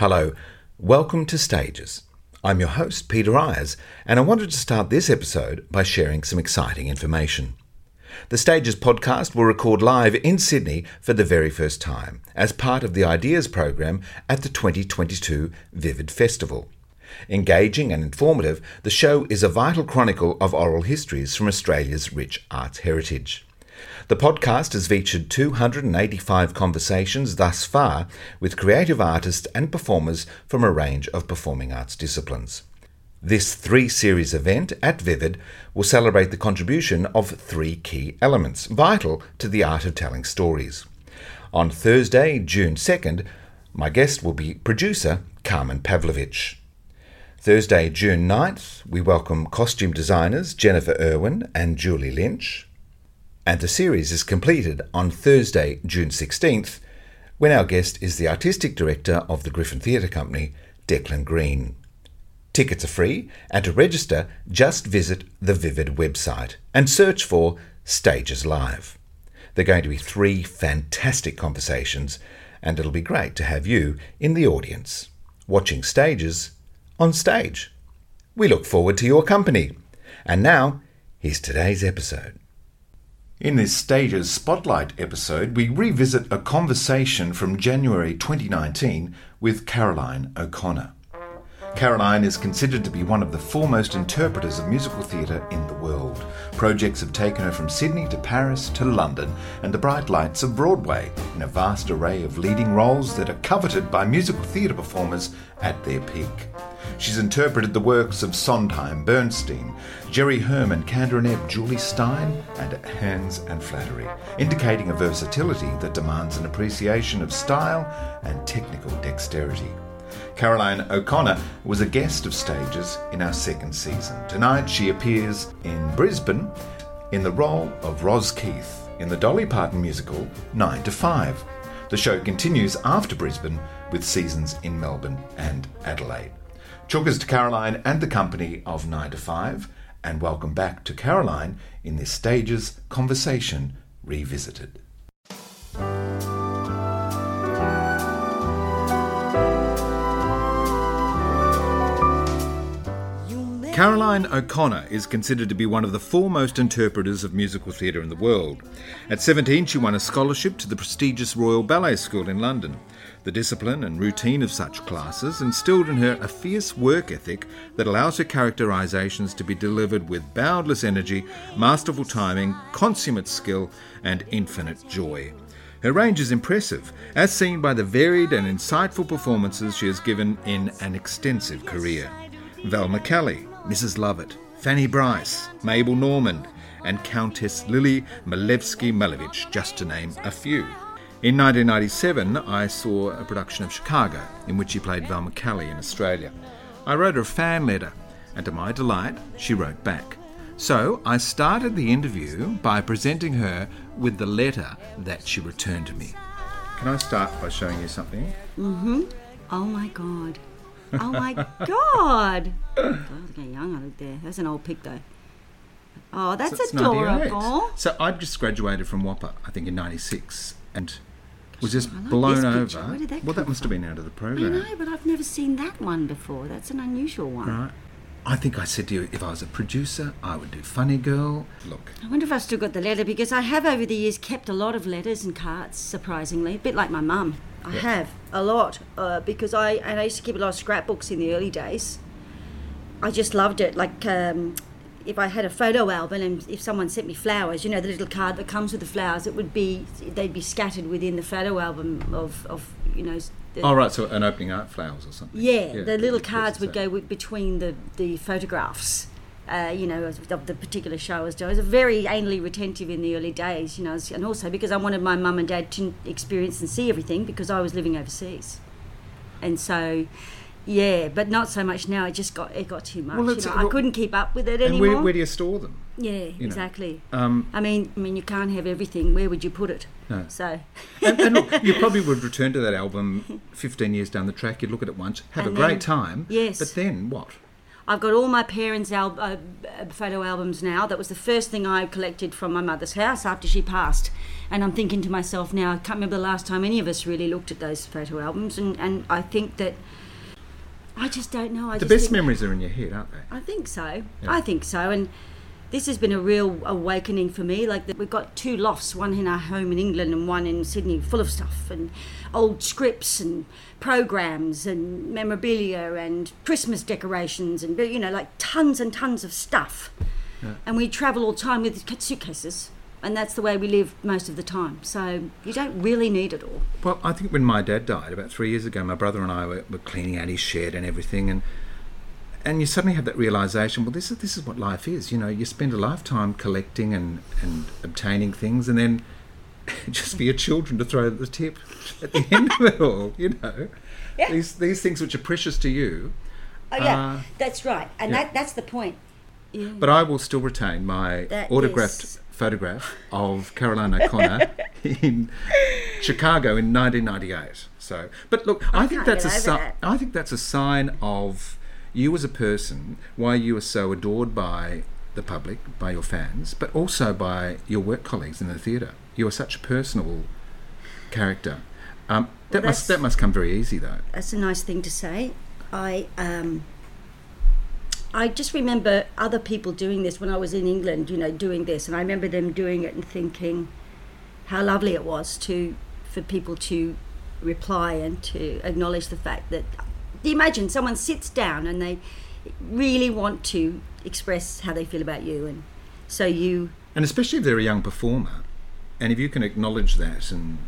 Hello, welcome to Stages. I'm your host, Peter Eyers, and I wanted to start this episode by sharing some exciting information. The Stages podcast will record live in Sydney for the very first time as part of the Ideas program at the 2022 Vivid Festival. Engaging and informative, the show is a vital chronicle of oral histories from Australia's rich arts heritage. The podcast has featured 285 conversations thus far with creative artists and performers from a range of performing arts disciplines. This three series event at Vivid will celebrate the contribution of three key elements vital to the art of telling stories. On Thursday, June 2nd, my guest will be producer Carmen Pavlovic. Thursday, June 9th, we welcome costume designers Jennifer Irwin and Julie Lynch and the series is completed on Thursday, June 16th, when our guest is the artistic director of the Griffin Theatre Company, Declan Greene. Tickets are free, and to register, just visit the Vivid website and search for Stages Live. There are going to be three fantastic conversations, and it'll be great to have you in the audience, watching stages on stage. We look forward to your company. And now, here's today's episode. In this Stages Spotlight episode, we revisit a conversation from January 2019 with Caroline O'Connor. Caroline is considered to be one of the foremost interpreters of musical theatre in the world. Projects have taken her from Sydney to Paris to London and the bright lights of Broadway in a vast array of leading roles that are coveted by musical theatre performers at their peak. She's interpreted the works of Sondheim, Bernstein, Jerry Herman, Kander and Ebb, Jule Styne, and Ahrens and Flaherty, indicating a versatility that demands an appreciation of style and technical dexterity. Caroline O'Connor was a guest of Stages in our second season. Tonight she appears in Brisbane in the role of Roz Keith in the Dolly Parton musical 9 to 5. The show continues after Brisbane with seasons in Melbourne and Adelaide. Chookas to Caroline and the company of 9 to 5, and welcome back to Caroline in this Stages Conversation Revisited. Caroline O'Connor is considered to be one of the foremost interpreters of musical theatre in the world. At 17, she won a scholarship to the prestigious Royal Ballet School in London. The discipline and routine of such classes instilled in her a fierce work ethic that allows her characterizations to be delivered with boundless energy, masterful timing, consummate skill, and infinite joy. Her range is impressive, as seen by the varied and insightful performances she has given in an extensive career. Velma Kelly, Mrs. Lovett, Fanny Brice, Mabel Normand, and Countess Lily Malevsky Malevich, just to name a few. In 1997, I saw a production of Chicago in which she played Val Kelly in Australia. I wrote her a fan letter, and to my delight, she wrote back. So I started the interview by presenting her with the letter that she returned to me. Can I start by showing you something? Mm hmm. Oh my god. Oh my god. God, I was young I look there. That's an old pic though. Oh, that's So it's 98. adorable. So I'd just graduated from WAAPA, I think in '96, and was just I blown over. Where did that well, that must have been out of the program. I know, but I've never seen that one before. That's an unusual one. right? I think I said to you, if I was a producer, I would do Funny Girl. Look, I wonder if I've still got the letter because I have over the years kept a lot of letters and cards. Surprisingly, a bit like my mum. I have a lot uh, because I and I used to keep a lot of scrapbooks in the early days. I just loved it. Like um, if I had a photo album and if someone sent me flowers, you know, the little card that comes with the flowers, it would be they'd be scattered within the photo album of of you know. The, oh right, so an opening art flowers or something. Yeah, the little cards would go with, between the, the photographs, uh, you know, of of the particular show I was doing. I was very anally retentive in the early days, you know, and also because I wanted my mum and dad to experience and see everything because I was living overseas. And so, yeah, but not so much now. It just got it got too much. Well, you know, well- I couldn't keep up with it And anymore. where, where do you store them? yeah, know? exactly. Um, I mean, I mean, you can't have everything. Where would you put it? No. So, and, and look, you probably would return to that album 15 years down the track. You'd look at it once, have And a great time. yes. But then what? I've got all my parents' al- uh, photo albums now. That was the first thing I collected from my mother's house after she passed. And I'm thinking to myself now, I can't remember the last time any of us really looked at those photo albums. And, and I think that I just don't know. I The best memories are in your head, aren't they? I think so. Yeah. I think so. And this has been a real awakening for me. Like we've got two lofts, one in our home in England and one in Sydney, full of stuff and old scripts and programs and memorabilia and Christmas decorations and you know like tons and tons of stuff. Yeah. And we travel all the time with suitcases. And that's the way we live most of the time. So you don't really need it all. Well, I think when my dad died about three years ago, my brother and I were, were cleaning out his shed and everything, and and you suddenly have that realization. Well, this is this is what life is. You know, you spend a lifetime collecting and and obtaining things, and then just for your children to throw at the tip at the end of it all. You know, Yeah. these these things which are precious to you. Oh yeah, Uh, that's right. And yeah. that that's the point. Yeah. But I will still retain my That autographed photograph of Caroline O'Connor in Chicago in 1998. So, but look, I, think that's a si- that. I think that's a sign of you as a person, why you are so adored by the public, by your fans, but also by your work colleagues in the theatre. You are such a personable character. Um, that Well, must that must come very easy though. that's a nice thing to say. I um, I just remember other people doing this when I was in England. You know, doing this, and I remember them doing it and thinking how lovely it was to for people to reply and to acknowledge the fact that. Imagine someone sits down and they really want to express how they feel about you, and so you And especially if they're a young performer, and if you can acknowledge that and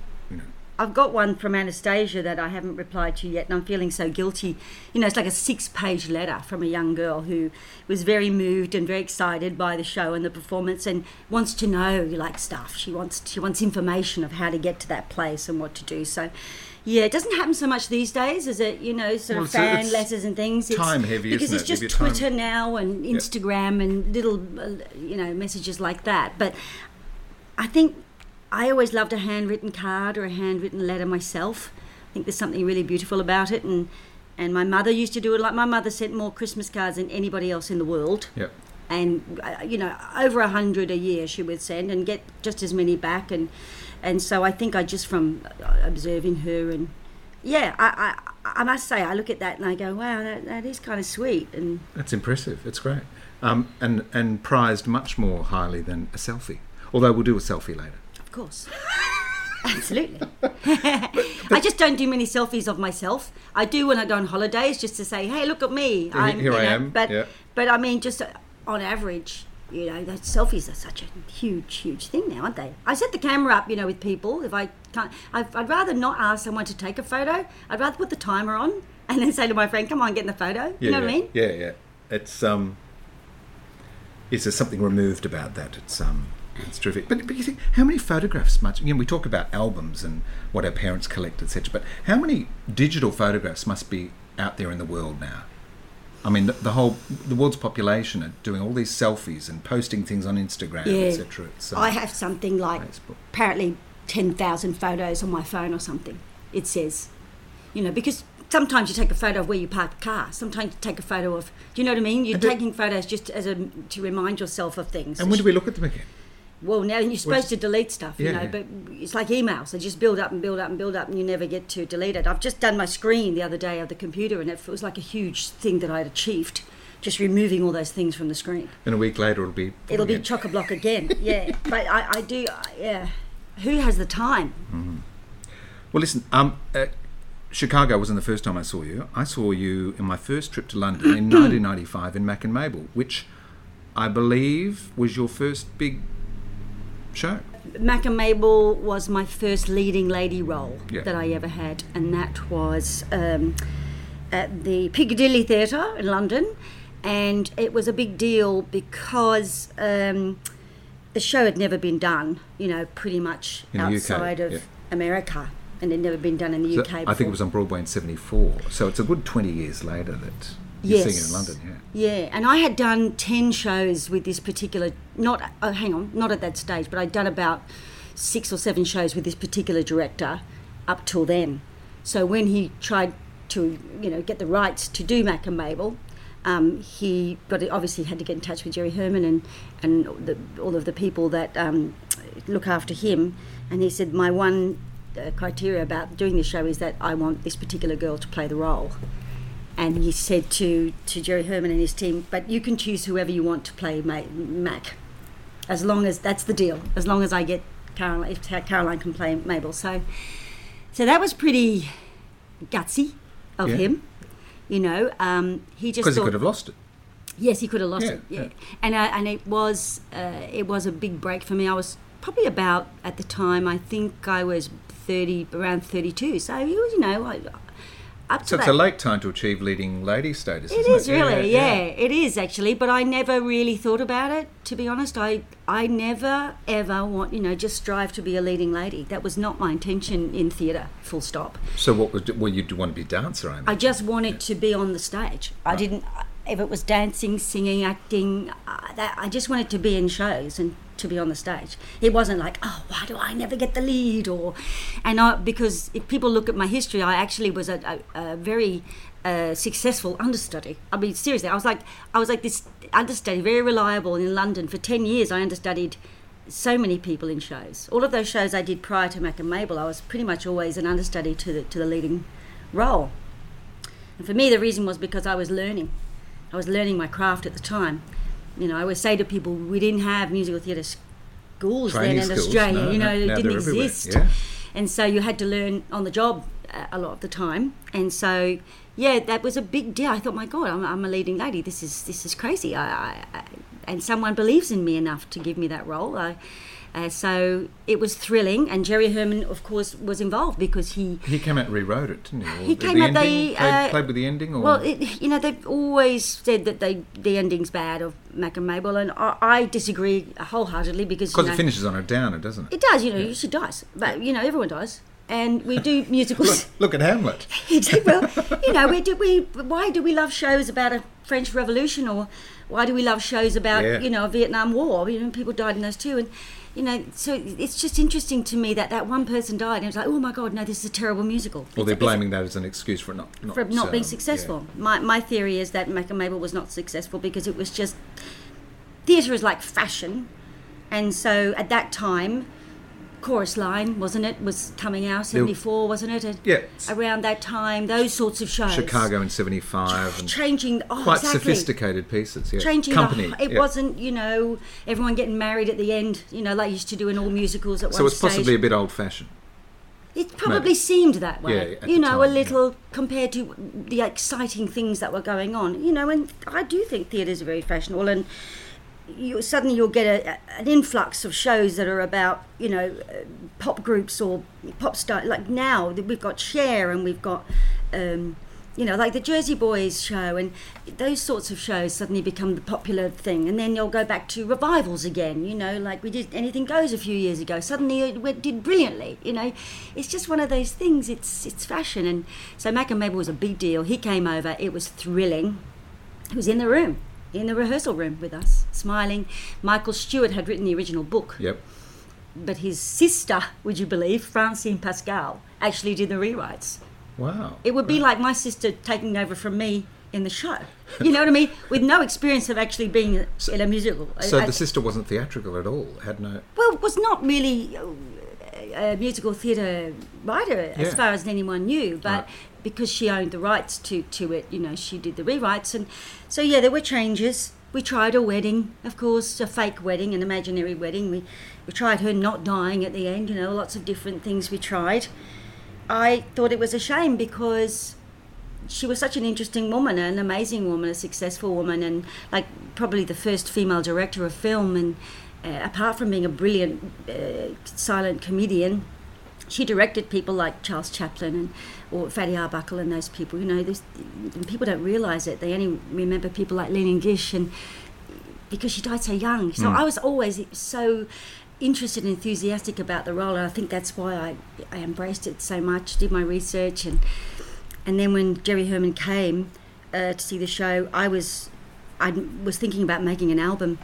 I've got one from Anastasia that I haven't replied to yet, and I'm feeling so guilty. You know, it's like a six page letter from a young girl who was very moved and very excited by the show and the performance and wants to know like stuff. She wants she wants information of how to get to that place and what to do. So yeah, it doesn't happen so much these days as it, you know, sort Well, of it's a- fan letters and things. It's, time heavy, because isn't it's it? just your time- Twitter now and Instagram and little, uh, you know, messages like that. But I think I always loved a handwritten card or a handwritten letter myself. I think there's something really beautiful about it, and and my mother used to do it. Like my mother sent more Christmas cards than anybody else in the world, yeah. and uh, you know over a hundred a year she would send and get just as many back, and and so I think I just from uh, observing her and yeah, I I, I must say I look at that and I go wow that, that is kind of sweet and That's impressive. It's great. Um, and and prized much more highly than a selfie. Although we'll do a selfie later. Of course. Absolutely. I just don't do many selfies of myself. I do when I go on holidays just to say, hey, look at me. Yeah, here you I know, am, But, yeah. but I mean, just uh, on average, you know, those selfies are such a huge, huge thing now, aren't they? I set the camera up, you know, with people. If I can't, I'd, I'd rather not ask someone to take a photo. I'd rather put the timer on and then say to my friend, come on, get in the photo. you know yeah, what I mean? Yeah, yeah. It's um. Is there something removed about that? It's um. It's terrific. But but you think how many photographs much? You know, we talk about albums and what our parents collect, etc. But how many digital photographs must be out there in the world now? I mean, the, the whole the world's population are doing all these selfies and posting things on Instagram, Yeah. etc. It's, um, I have something like Facebook. apparently 10,000 photos on my phone or something. It says, you know, because sometimes you take a photo of where you park the car. Sometimes you take a photo of, do you know what I mean? You're do- taking photos just as a to remind yourself of things. And when do we look at them again? Well, now you're supposed to delete stuff, you Yeah, know, but it's like emails. They just build up and build up and build up, and you never get to delete it. I've just done my screen the other day of the computer, and it was like a huge thing that I'd achieved, just removing all those things from the screen. And a week later, it'll be it'll be chock a block again. Yeah, but I, I do. I- Yeah, who has the time? Well, listen, um, uh, Chicago wasn't the first time I saw you. I saw you in my first trip to London in 1995 in Mac and Mabel, which I believe was your first big show. Mac and Mabel was my first leading lady role Yeah. that I ever had, and that was um, at the Piccadilly Theatre in London. And it was a big deal because um, the show had never been done, you know, pretty much In outside of yeah. America, and it had never been done in the So UK. Before. I think it was on Broadway in 74. So it's a good 20 years later that you're seeing it in London, yeah. Yeah, and I had done 10 shows with this particular, not, oh, hang on, not at that stage, but I'd done about six or seven shows with this particular director up till then. So when he tried to, you know, get the rights to do Mac and Mabel, um, he got obviously had to get in touch with Jerry Herman and and the, all of the people that um, look after him, and he said my one uh, criteria about doing this show is that I want this particular girl to play the role. And he said to, to Jerry Herman and his team, but you can choose whoever you want to play Mac, as long as that's the deal. As long as I get Caroline, if Caroline can play Mabel. So, so that was pretty gutsy of Yeah. him. You know, um, he just Because he could have lost it. Yes, he could have lost Yeah, it. Yeah, yeah. and uh, and it was uh, it was a big break for me. I was probably about at the time. I think I was thirty, around thirty-two. So he was, you know, I, up to So it's a late time to achieve leading lady status. It is it? really, yeah, it is actually. But I never really thought about it. To be honest, I I never ever want you know just strive to be a leading lady. That was not my intention in theatre. Full stop. So what was? Well, you want to be a dancer, I mean. I just wanted to be on the stage. I didn't. If it was dancing, singing, acting, uh, that I just wanted to be in shows and to be on the stage. It wasn't like, oh, why do I never get the lead? Or, and I because if people look at my history, I actually was a, a, a very uh, successful understudy. I mean, seriously, I was like, I was like this understudy, very reliable in London for ten years. I understudied so many people in shows. All of those shows I did prior to Mac and Mabel, I was pretty much always an understudy to the to the leading role. And for me, the reason was because I was learning. I was learning my craft at the time. You know, I always say to people, we didn't have musical theatre schools Training then in schools, Australia. no, you know, no, it didn't exist. yeah. And so you had to learn on the job uh, a lot of the time. And so, yeah, that was a big deal. I thought, my God, I'm, I'm a leading lady. This is this is crazy. I, I, I, and someone believes in me enough to give me that role. I, uh, so it was thrilling. And Jerry Herman, of course, was involved because he He came out and rewrote it, didn't he? Or He the came out, ending? they, played, uh, played with the ending, or Well, it, you know, they've always said that they the ending's bad of Mac and Mabel, and I, I disagree wholeheartedly because because it finishes on a downer, doesn't it? it does. You know, she dies, but you know, everyone dies, and we do Look, musicals. look at Hamlet. well, you know, we do we why do we love shows about a French Revolution or why do we love shows about Yeah. you know a Vietnam War? You know, people died in those too, and you know, so it's just interesting to me that that one person died, and it's like, oh my God, no, this is a terrible musical. Well, they're blaming that as an excuse for not not, for not being um, successful. My, my theory is that Mac and Mabel was not successful because it was just theatre is like fashion, and so at that time, Chorus Line wasn't it was coming out seventy four wasn't it? Yeah, Around that time, those sorts of shows. Chicago in '75 and Changing, oh, quite exactly. sophisticated pieces. Yeah, Changing company. the, it yeah. wasn't, you know, everyone getting married at the end, you know, like used to do in all musicals at So one it's possibly a bit old-fashioned. It probably Maybe. seemed that way, Yeah, you know, a time, yeah. little compared to the exciting things that were going on, you know. And I do think theatre is very fashionable, and you suddenly you'll get a, an influx of shows that are about, you know, uh, pop groups or pop star. Like now we've got Cher and we've got. Um, you know, like the Jersey Boys show, and those sorts of shows suddenly become the popular thing. And then you'll go back to revivals again, you know, like we did Anything Goes a few years ago. Suddenly it did brilliantly, you know. It's just one of those things, it's, it's fashion. And so Mac and Mabel was a big deal. He came over, it was thrilling. He was in the room, in the rehearsal room with us, smiling. Michael Stewart had written the original book, Yep. but his sister, would you believe, Francine Pascal, actually did the rewrites. Wow. It would be like my sister taking over from me in the show. You know what I mean? With no experience of actually being in a musical. So I- the sister wasn't theatrical at all. Had no. well, was not really uh, a musical theatre writer as far as anyone knew, but Right. Because she owned the rights to, to it, you know, she did the rewrites. And so, yeah, there were changes. We tried a wedding, of course, a fake wedding, an imaginary wedding. We, we tried her not dying at the end, you know, lots of different things we tried. I thought it was a shame because she was such an interesting woman, an amazing woman, a successful woman, and like probably the first female director of film. And uh, apart from being a brilliant uh, silent comedian, she directed people like Charles Chaplin and or Fatty Arbuckle and those people. You know, people don't realise it. They only remember people like Lillian Gish and because she died so young. So I was always so interested and enthusiastic about the role, and I think that's why I, I embraced it so much. Did my research, and and then when Jerry Herman came uh, to see the show, I was I was thinking about making an album.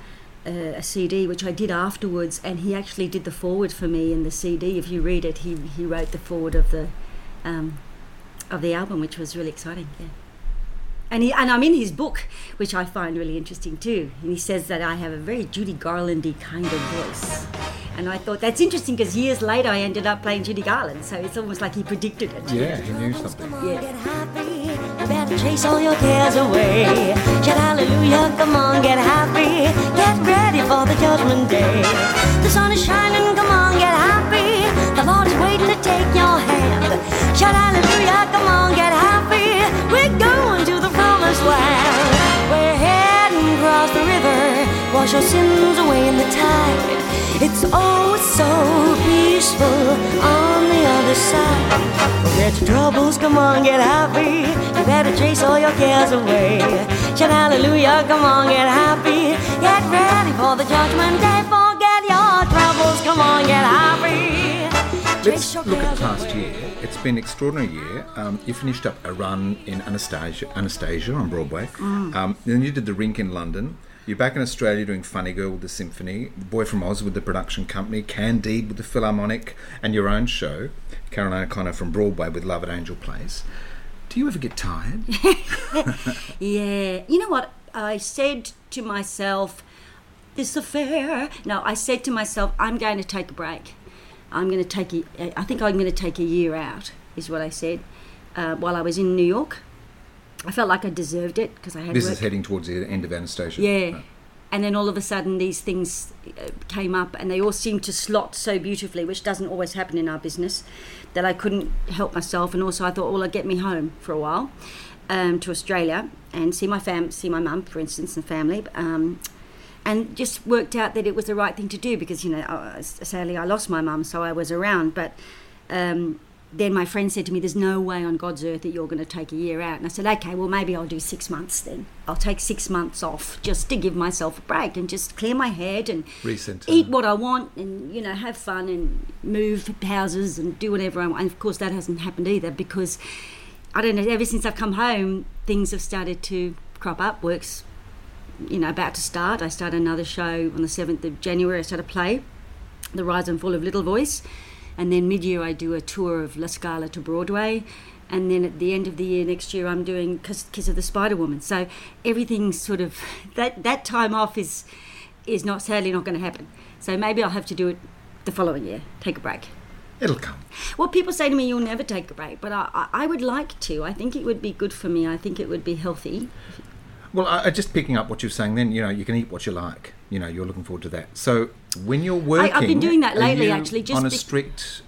Uh, a CD, which I did afterwards, and he actually did the forward for me in the CD. If you read it, he, he wrote the forward of the um, of the album, which was really exciting. Yeah. And, he, and I'm in his book, which I find really interesting too. And he says that I have a very Judy Garlandy kind of voice. And I thought that's interesting because years later I ended up playing Judy Garland, so it's almost like he predicted it. Yeah, he knew something. Yeah. Get happy, you better chase all your cares away. Shout hallelujah, come on, get happy. Get ready for the judgment day. The sun is shining, come on, get happy. The Lord is waiting to take your hand. Shout hallelujah, come on, get happy. We're going to the promised land. We're heading across the river. Wash your sins away in the tide. It's oh so peaceful on the other side. Forget your troubles, come on, get happy. You better chase all your cares away. Shout hallelujah, come on, get happy. Get ready for the judgment day. Forget your troubles, come on, get happy. Let's look at the past year. It's been an extraordinary year. Um, you finished up a run in Anastasia, Anastasia on Broadway. Mm. Um, then you did the Rink in London. You're back in Australia doing Funny Girl with the Symphony, The Boy from Oz with the production company, Candide with the Philharmonic, and your own show, Caroline O'Connor from Broadway with Love at Angel Place. Do you ever get tired? Yeah. You know what? I said to myself, this affair. No, I said to myself, I'm going to take a break. I'm going to take a, I think I'm going to take a year out, is what I said, uh, while I was in New York. I felt like I deserved it because I had this work. is heading towards the end of Anastasia. Yeah. And then all of a sudden, these things uh, came up, and they all seemed to slot so beautifully, which doesn't always happen in our business, that I couldn't help myself. And also, I thought, well, I'll get me home for a while um, to Australia and see my fam, see my mum, for instance, and family. Um, and just worked out that it was the right thing to do because, you know, I, sadly, I lost my mum, so I was around. But um, then my friend said to me, There's no way on God's earth that you're going to take a year out. And I said, Okay, well, maybe I'll do six months then. I'll take six months off just to give myself a break and just clear my head and Recenter. eat what I want and, you know, have fun and move houses and do whatever I want. And of course, that hasn't happened either because I don't know, ever since I've come home, things have started to crop up. Work's, you know, about to start. I start another show on the 7th of January. I start a play, The Rise and Fall of Little Voice. And then mid year, I do a tour of La Scala to Broadway. And then at the end of the year next year, I'm doing Kiss, Kiss of the Spider Woman. So everything's sort of that that time off is is not sadly not going to happen. So maybe I'll have to do it the following year. Take a break. It'll come. Well, people say to me, "You'll never take a break," but I, I, I would like to. I think it would be good for me. I think it would be healthy. Well, I, I just picking up what you're saying. Then you know you can eat what you like. You know you're looking forward to that. So when you're working, I've been doing that lately, actually, just on a strict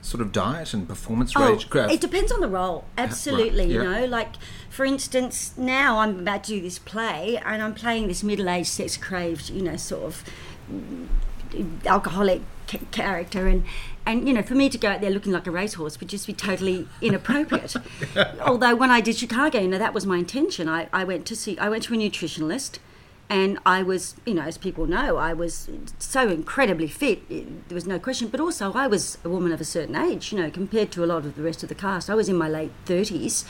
sort of diet and performance Oh, graph. it depends on the role. Absolutely, you yeah. know. Like, for instance, now I'm about to do this play, and I'm playing this middle-aged, sex-craved, you know, sort of mm, alcoholic character, and and you know, for me to go out there looking like a racehorse would just be totally inappropriate. Although when I did Chicago, you know, that was my intention. I, I went to see, I went to a nutritionalist. And I was, you know, as people know, I was so incredibly fit. It, there was no question. But also, I was a woman of a certain age, you know, compared to a lot of the rest of the cast. I was in my late 30s.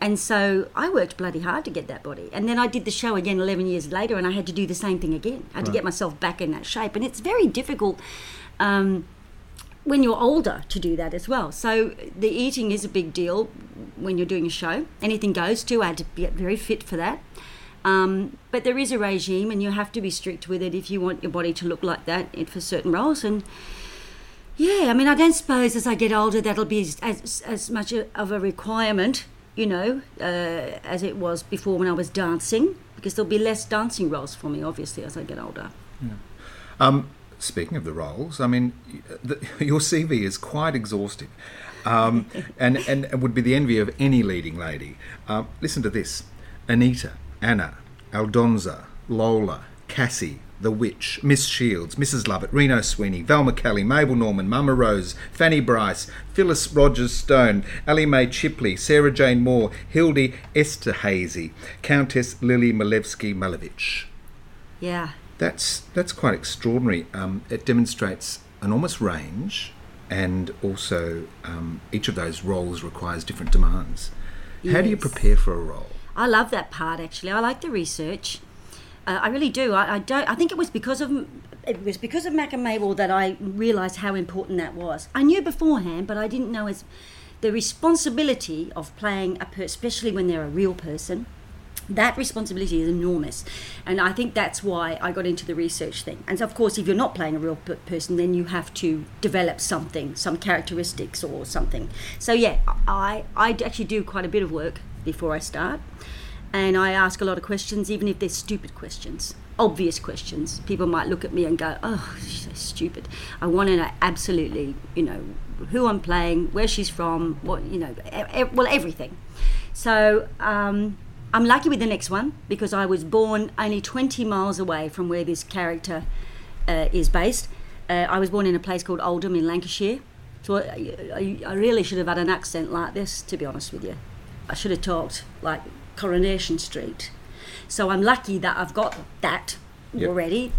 And so I worked bloody hard to get that body. And then I did the show again 11 years later, and I had to do the same thing again. I had to get myself back in that shape. And it's very difficult. Um, when you're older to do that as well. So the eating is a big deal when you're doing a show. Anything goes to. I had to get very fit for that. Um, but there is a regime, and you have to be strict with it if you want your body to look like that for certain roles. And yeah, I mean, I don't suppose as I get older that'll be as, as, much of a requirement, you know, uh, as it was before when I was dancing, because there'll be less dancing roles for me, obviously, as I get older. Um, speaking of the roles, I mean, the, your CV is quite exhaustive, um, and and would be the envy of any leading lady. Um, listen to this: Anita, Anna, Aldonza, Lola, Cassie, The Witch, Miss Shields, Mrs. Lovett, Reno Sweeney, Velma Kelly, Mabel Normand, Mama Rose, Fanny Brice, Phyllis Rogers Stone, Ellie Mae Chipley, Sarah Jane Moore, Hildy Esterhazy, Countess Lily Malevsky Malevich. Yeah. That's that's quite extraordinary. Um, it demonstrates enormous range, and also um, each of those roles requires different demands. How do you prepare for a role? I love that part actually. I like the research. Uh, I really do. I, I don't. I think it was because of it was because of Mac and Mabel that I realised how important that was. I knew beforehand, but I didn't know as the responsibility of playing a per, especially when they're a real person, that responsibility is enormous. And i think that's why i got into the research thing. And so of course if you're not playing a real p- person then you have to develop something some characteristics or something. So yeah i i actually do quite a bit of work before i start. And i ask a lot of questions even if they're stupid questions obvious questions. People might look at me and go oh she's so stupid. I want to know absolutely you know who i'm playing where she's from what you know e- e- well everything. So um, I'm lucky with the next one because I was born only 20 miles away from where this character uh, is based. Uh, I was born in a place called Oldham in Lancashire. So I, I, I really should have had an accent like this, to be honest with you. I should have talked like Coronation Street. So I'm lucky that I've got that Yep. already.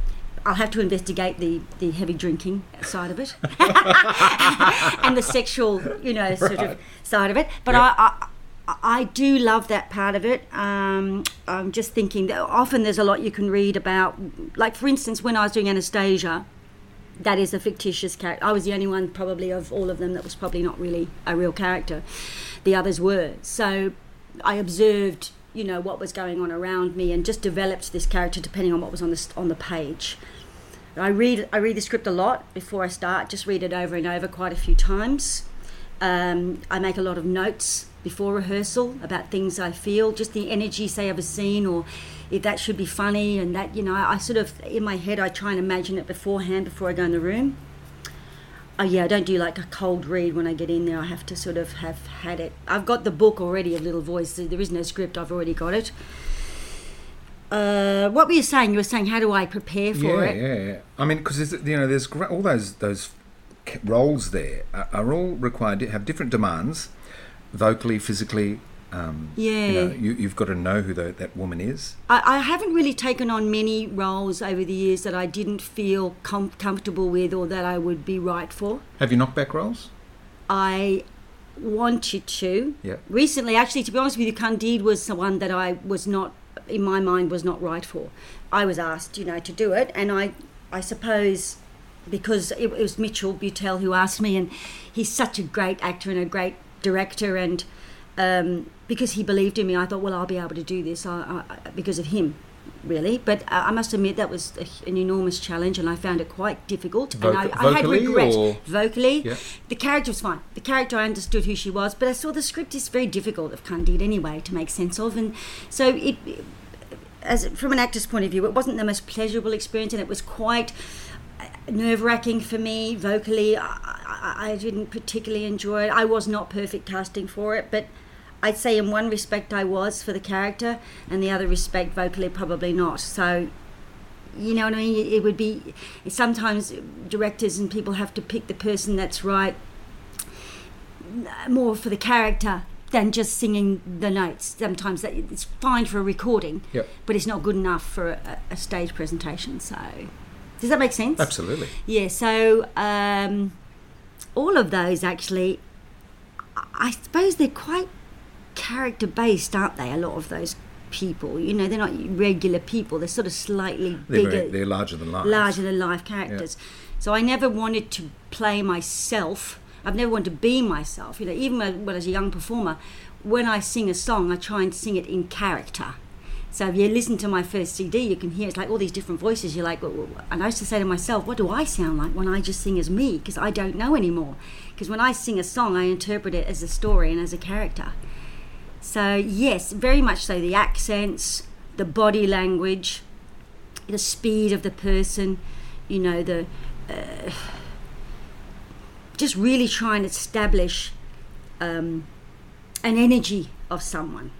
I'll have to investigate the, the heavy drinking side of it and the sexual, you know, sort Right. of side of it. But Yep. I, I I do love that part of it. Um, I'm just thinking that often there's a lot you can read about. Like, for instance, when I was doing Anastasia, that is a fictitious character. I was the only one, probably, of all of them that was probably not really a real character. The others were. So I observed, you know, what was going on around me and just developed this character depending on what was on the, on the page. I read I read the script a lot before I start. Just read it over and over quite a few times. Um, I make a lot of notes before rehearsal about things I feel, just the energy, say, of a scene, or if that should be funny, and that you know, I, I sort of in my head I try and imagine it beforehand before I go in the room. Oh yeah, I don't do like a cold read when I get in there. I have to sort of have had it. I've got the book already of Little Voice. so There is no script. I've already got it. Uh, what were you saying? You were saying how do I prepare for yeah, it? yeah, yeah. I mean, because you know, there's all those those roles there are, are all required to have different demands, vocally, physically. Um, Yeah. You know, you, you've got to know who tho- that woman is. I, I haven't really taken on many roles over the years that I didn't feel com- comfortable with or that I would be right for. Have you knockback roles? I wanted to. Yeah. Recently, actually, to be honest with you, Candide was the one that I was not, in my mind, was not right for. I was asked, you know, to do it, and I, I suppose, because it, it was Mitchell Butel who asked me, and he's such a great actor and a great director, and um, because he believed in me, I thought, well, I'll be able to do this I, I, because of him. Really, but uh, I must admit that was a, an enormous challenge, and I found it quite difficult. and I, I had regret or- vocally. Yeah. The character was fine. The character, I understood who she was, but I saw the script is very difficult of Candide anyway to make sense of, and so it, as from an actor's point of view, it wasn't the most pleasurable experience, and it was quite nerve wracking for me vocally. I, I, I didn't particularly enjoy it. I was not perfect casting for it, but I'd say in one respect I was for the character, and the other respect vocally probably not. So you know what I mean? It would be sometimes directors and people have to pick the person that's right more for the character than just singing the notes. Sometimes that it's fine for a recording, Yep. but it's not good enough for a, a stage presentation. So, does that make sense? Absolutely. Yeah. So, um, all of those actually, I- suppose they're quite character based, aren't they? A lot of those people, you know, they're not regular people. They're sort of slightly They're, bigger very, they're larger than life. larger than life characters. So I never wanted to play myself. I've never wanted to be myself. You know, even when I was a young performer, when I sing a song, I try and sing it in character. So if you listen to my first CD, you can hear it's like all these different voices. You're like, and I used to say to myself, what do I sound like when I just sing as me? Because I don't know anymore. Because when I sing a song, I interpret it as a story and as a character. So yes, very much so. The accents, the body language, the speed of the person, you know, the uh, just really try and establish um, an energy of someone.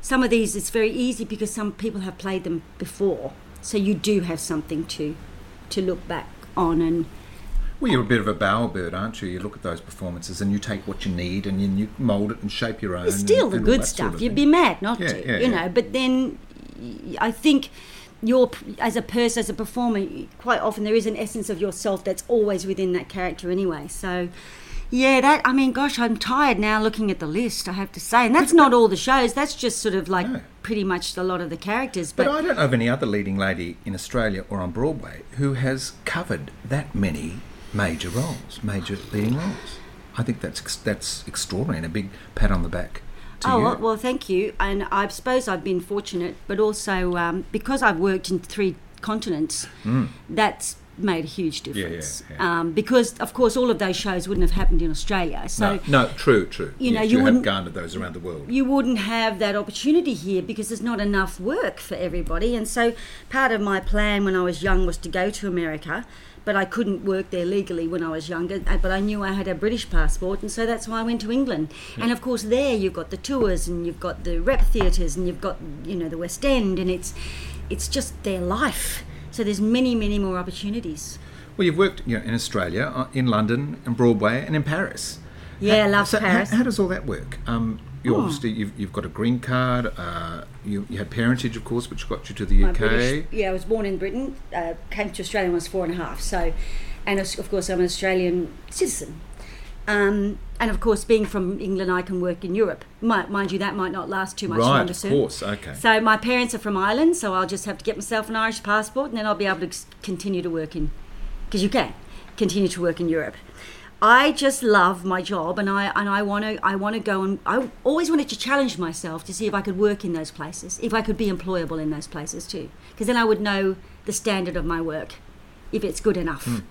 Some of these it's very easy because some people have played them before, so you do have something to to look back on and Well, you're a bit of a bowerbird, aren't you? You look at those performances and you take what you need and you, you mould it and shape your own. It's still and, the and good stuff. sort of You'd thing. be mad not Yeah, to, yeah, you yeah. know. But then, I think you're as a person, as a performer, quite often there is an essence of yourself that's always within that character anyway. So, yeah, that I mean, gosh, I'm tired now looking at the list. I have to say, and that's not all the shows. That's just sort of like No. pretty much a lot of the characters. But But, I don't know of any other leading lady in Australia or on Broadway who has covered that many major roles, major leading roles. I think that's that's extraordinary and a big pat on the back. to oh you. well, well, thank you. And I suppose I've been fortunate, but also um, because I've worked in three continents, that's made a huge yeah, difference. yeah. Um, because of course all of those shows wouldn't have happened in Australia. So no, no, true, true. you know, Yes, you have garnered those around the world. you wouldn't have that opportunity here because there's not enough work for everybody. And so part of my plan when I was young was to go to America, but I couldn't work there legally when I was younger. uh, But I knew I had a British passport, and so that's why I went to England. And of course, there you've got the tours, and you've got the rep theatres, and you've got you know the West End, and it's it's just their life. So there's many, many more opportunities. Well, you've worked you know, in Australia, uh, in London, in Broadway, and in Paris. Yeah, I love so Paris. How, how does all that work? Um, you Oh. obviously you've, you've got a green card. Uh, you, you had parentage, of course, which got you to the My UK. British, yeah, I was born in Britain, uh, came to Australia when I was four and a half. So, and of course, I'm an Australian citizen. Um, and of course, being from England, I can work in Europe. Might, mind you, that might not last too much Right, longer Right, of soon. course, okay. So my parents are from Ireland, so I'll just have to get myself an Irish passport, and then I'll be able to continue to work in, because you can continue to work in Europe. I just love my job, and I and I want to I want to go and I always wanted to challenge myself to see if I could work in those places, if I could be employable in those places too, because then I would know the standard of my work, if it's good enough.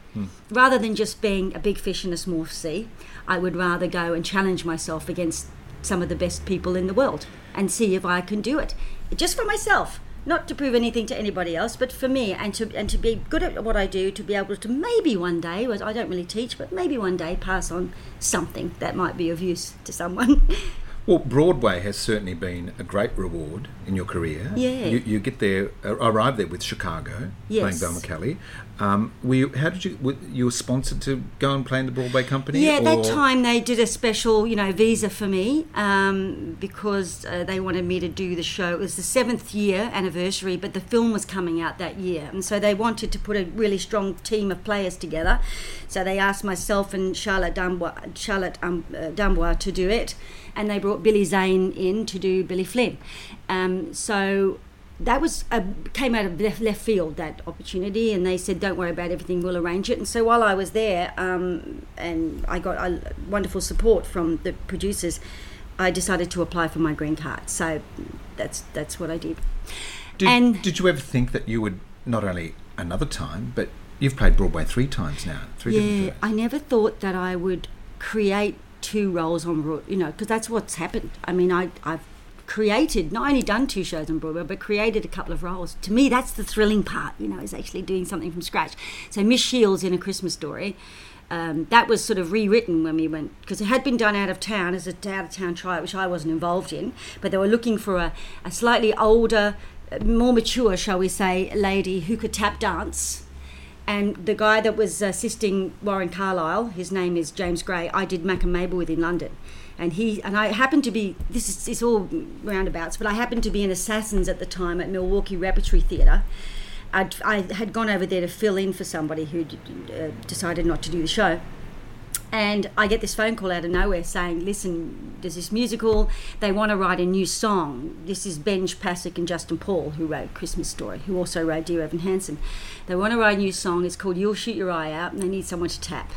Rather than just being a big fish in a small sea, I would rather go and challenge myself against some of the best people in the world and see if I can do it, just for myself. Not to prove anything to anybody else, but for me, and to and to be good at what I do, to be able to maybe one day, was I don't really teach, but maybe one day pass on something that might be of use to someone. Well, Broadway has certainly been a great reward in your career. Yeah. You, you get there, uh, arrive there with Chicago, Yes. playing Velma Kelly. Um, were you, how did you, were you were sponsored to go and play in the Broadway company? Yeah, at that time they did a special, you know, visa for me um, because uh, they wanted me to do the show. It was the seventh year anniversary, but the film was coming out that year, and so they wanted to put a really strong team of players together. So they asked myself and Charlotte d'Amboise, Charlotte um, uh, d'Amboise to do it, and they brought Billy Zane in to do Billy Flynn. Um, so that was uh, came out of left, left field that opportunity and they said don't worry about everything we'll arrange it. And so while i was there um, and i got uh, wonderful support from the producers i decided to apply for my green card. So that's that's what i did. Did, and- did you ever think that you would not only another time, but you've played Broadway three times now, three yeah i never thought that i would create two roles on broad you know because that's what's happened. I mean I, i've created not only done two shows on broadway but created a couple of roles. To me that's the thrilling part you know is actually doing something from scratch. So miss shields in a christmas story um, that was sort of rewritten when we went because it had been done out of town as a out of town trial which i wasn't involved in but they were looking for a, a slightly older uh, more mature shall we say lady who could tap dance and the guy that was assisting Warren Carlyle, his name is James Gray. I did Mac and Mabel with in London, and he and I happened to be this is it's all roundabouts, but I happened to be in Assassins at the time at Milwaukee Repertory Theatre. I'd, I had gone over there to fill in for somebody who uh, decided not to do the show. And I get this phone call out of nowhere saying, listen, there's this musical, they want to write a new song. This is Benj Pasek and Justin Paul, who wrote Christmas Story, who also wrote Dear Evan Hansen. They want to write a new song, it's called You'll Shoot Your Eye Out, and they need someone to tap.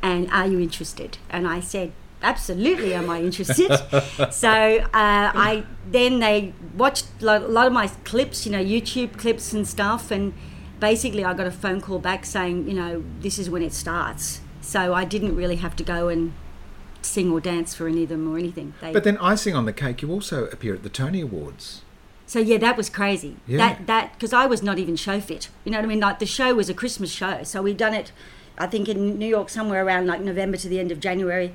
And are you interested? And I said, absolutely am I interested. so uh, I then they watched a lot of my clips, you know, YouTube clips and stuff, and basically I got a phone call back saying, you know, this is when it starts. So I didn't really have to go and sing or dance for any of them or anything. They, But then icing on the cake, you also appear at the Tony Awards. so yeah, that was crazy. Yeah. That that because I was not even show fit. You know what I mean? Like the show was a Christmas show, so we'd done it. I think in New York somewhere around like November to the end of January.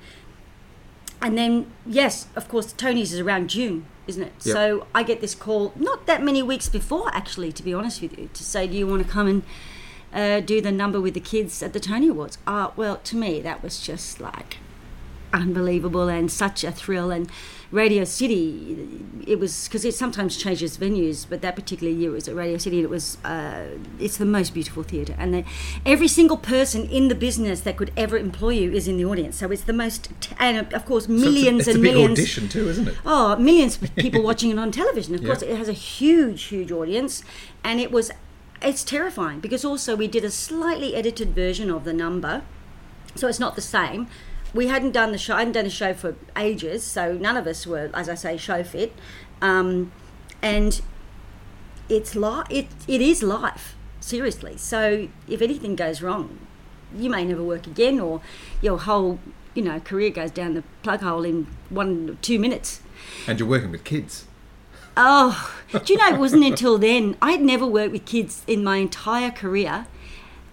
And then yes, of course, Tony's is around June, isn't it? Yep. So I get this call not that many weeks before, actually, to be honest with you, to say, do you want to come and uh, do the number with the kids at the Tony Awards? Uh, well, to me, that was just like unbelievable and such a thrill and radio city it was because it sometimes changes venues but that particular year it was at radio city and it was uh, it's the most beautiful theatre and the, every single person in the business that could ever employ you is in the audience so it's the most t- and of course So it's a- millions it's a, and big millions audition too, isn't it? Oh, millions of people watching it on television. Of Yeah. course, it has a huge, huge audience, and it was, it's terrifying because also we did a slightly edited version of the number, so it's not the same. we hadn't done the show. I hadn't done a show for ages, so none of us were, as I say, show fit. Um, and it's li- it, it is life, seriously. So if anything goes wrong, you may never work again, or your whole you know career goes down the plug hole in one two minutes. And you're working with kids. Oh, do you know it wasn't until then? I had never worked with kids in my entire career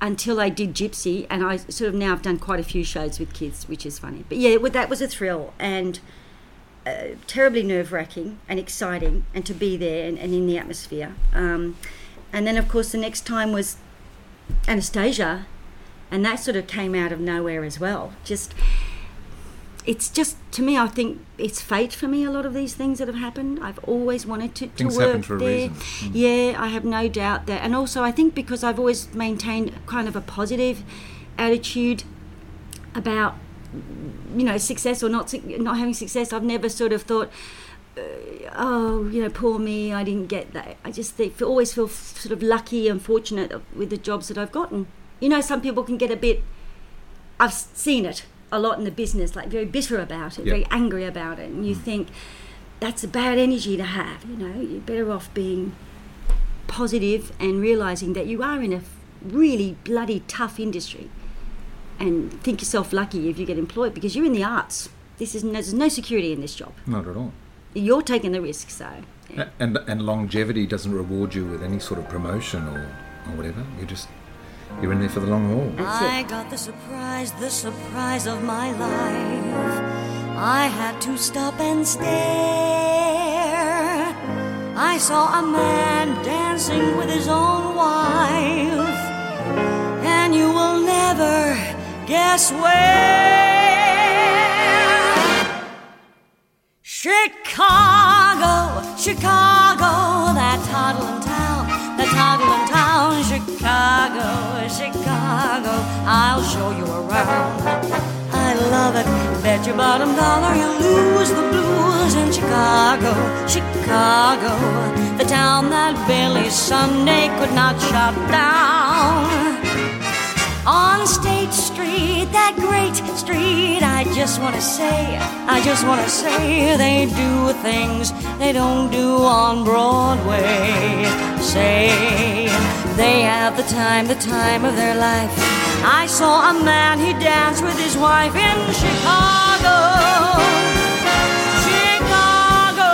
until I did Gypsy, and I sort of now I've done quite a few shows with kids, which is funny. But yeah, that was a thrill and uh, terribly nerve wracking and exciting, and to be there and, and in the atmosphere. Um, and then, of course, the next time was Anastasia, and that sort of came out of nowhere as well. Just it's just to me, I think it's fate for me. A lot of these things that have happened, I've always wanted to, to Things work happen for a there. reason. Mm. Yeah, I have no doubt that, and also I think because I've always maintained kind of a positive attitude about you know success or not not having success. I've never sort of thought. Uh, oh, you know, poor me, I didn't get that. I just think, always feel sort of lucky and fortunate with the jobs that I've gotten. You know, some people can get a bit I've seen it a lot in the business, like very bitter about it, Yeah. very angry about it, and you mm. think that's a bad energy to have. You know, you're better off being positive and realizing that you are in a really bloody tough industry, and think yourself lucky if you get employed because you're in the arts. This is no, there's no security in this job. Not at all. You're taking the risk, so. yeah. And and longevity doesn't reward you with any sort of promotion or, or whatever. You just you're in there for the long haul. That's it. I got the surprise, the surprise of my life. I had to stop and stare. I saw a man dancing with his own wife, and you will never guess where. Chicago, Chicago, that toddling town, that toddling town, Chicago, Chicago, I'll show you around. I love it, bet your bottom dollar you lose the blues in Chicago, Chicago, the town that Billy Sunday could not shut down. On State Street, that great street, I just want to say, I just want to say they do things they don't do on Broadway. Say they have the time, the time of their life. I saw a man, he danced with his wife in Chicago. Chicago.